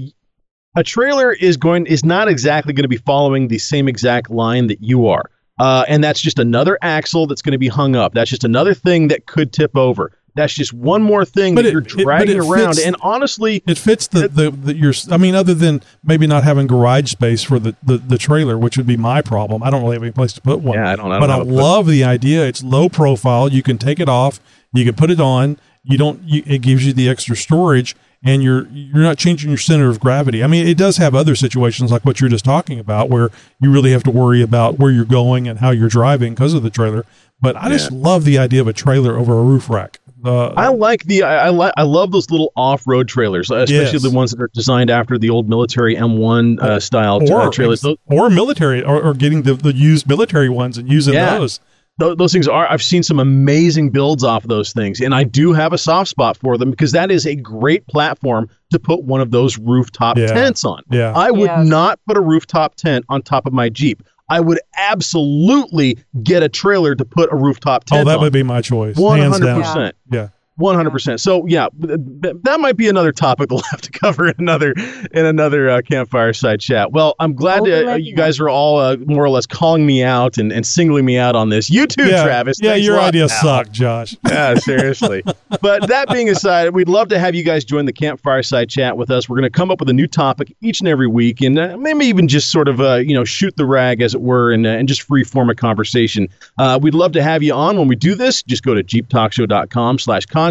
a trailer is going is not exactly going to be following the same exact line that you are. Uh, and that's just another axle that's going to be hung up. That's just another thing that could tip over. That's just one more thing But that it- you're dragging it around. fits- and honestly, It fits the the, the your. I mean, other than maybe not having garage space for the, the, the trailer, which would be my problem. I don't really have any place to put one. Yeah, I don't- I don't but I love the idea. It's low profile. You can take it off. You can put it on. You don't. You, it gives you the extra storage, and you're you're not changing your center of gravity. I mean, it does have other situations like what you're just talking about, where you really have to worry about where you're going and how you're driving because of the trailer. But I just love the idea of a trailer over a roof rack. Uh, I like the I I, li- I love those little off-road trailers, especially Yes. the ones that are designed after the old military M1 uh, style uh, or trailers. Or military, or, or getting the, the used military ones and using Yeah. those. Tho- those things are i've seen some amazing builds off of those things and i do have a soft spot for them because that is a great platform to put one of those rooftop Yeah. tents on Yeah. i would Yes. not put a rooftop tent on top of my jeep I would absolutely get a trailer to put a rooftop oh, tent. Oh, that on. would be my choice. Hands hundred down. percent. Yeah. One hundred percent. So yeah, th- th- that might be another topic we'll have to cover in another in another uh, campfire side chat. Well, I'm glad Hold that, uh, you guys are all uh, more or less calling me out and, and singling me out on this. You too, yeah. Travis. Yeah, your idea lot, ideas pal. suck, Josh. Yeah, seriously. but that being aside, we'd love to have you guys join the campfire side chat with us. We're going to come up with a new topic each and every week, and uh, maybe even just sort of uh, you know shoot the rag, as it were, and, uh, and just free form a conversation. Uh, we'd love to have you on when we do this. Just go to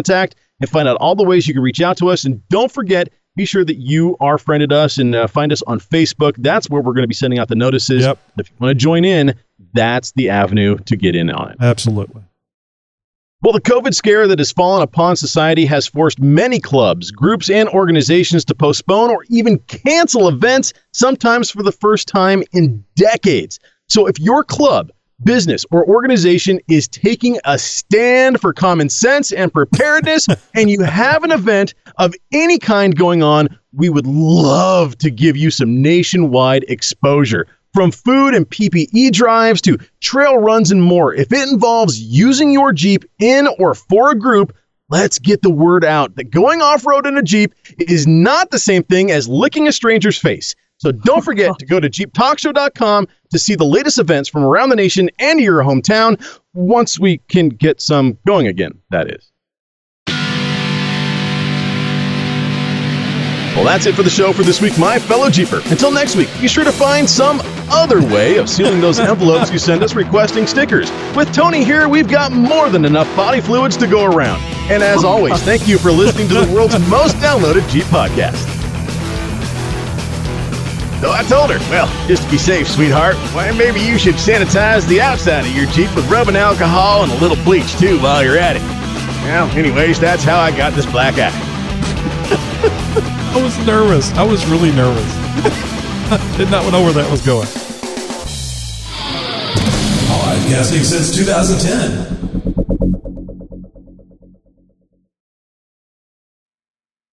jeeptalkshow.com/contact and find out all the ways you can reach out to us. And don't forget. Be sure that you are friended us and uh, find us on Facebook. That's where we're going to be sending out the notices. Yep. If you want to join in, that's the avenue to get in on it. Absolutely. Well, the COVID scare that has fallen upon society has forced many clubs, groups, and organizations to postpone or even cancel events, sometimes for the first time in decades. So if your club, business, or organization is taking a stand for common sense and preparedness, and you have an event of any kind going on, we would love to give you some nationwide exposure. From food and PPE drives to trail runs and more, if it involves using your Jeep in or for a group, let's get the word out that going off road in a Jeep is not the same thing as licking a stranger's face. So don't forget to go to JeepTalkShow.com to see the latest events from around the nation and your hometown once we can get some going again, that is. Well, that's it for the show for this week, my fellow Jeeper. Until next week, be sure to find some other way of sealing those envelopes you send us requesting stickers. With Tony here, we've got more than enough body fluids to go around. And as always, thank you for listening to the world's most downloaded Jeep podcast. So I told her, well, just to be safe, sweetheart, why maybe you should sanitize the outside of your Jeep with rubbing alcohol and a little bleach too while you're at it. Well, anyways, that's how I got this black eye. I was nervous. I was really nervous. Did not know where that was going. Podcasting since 2010.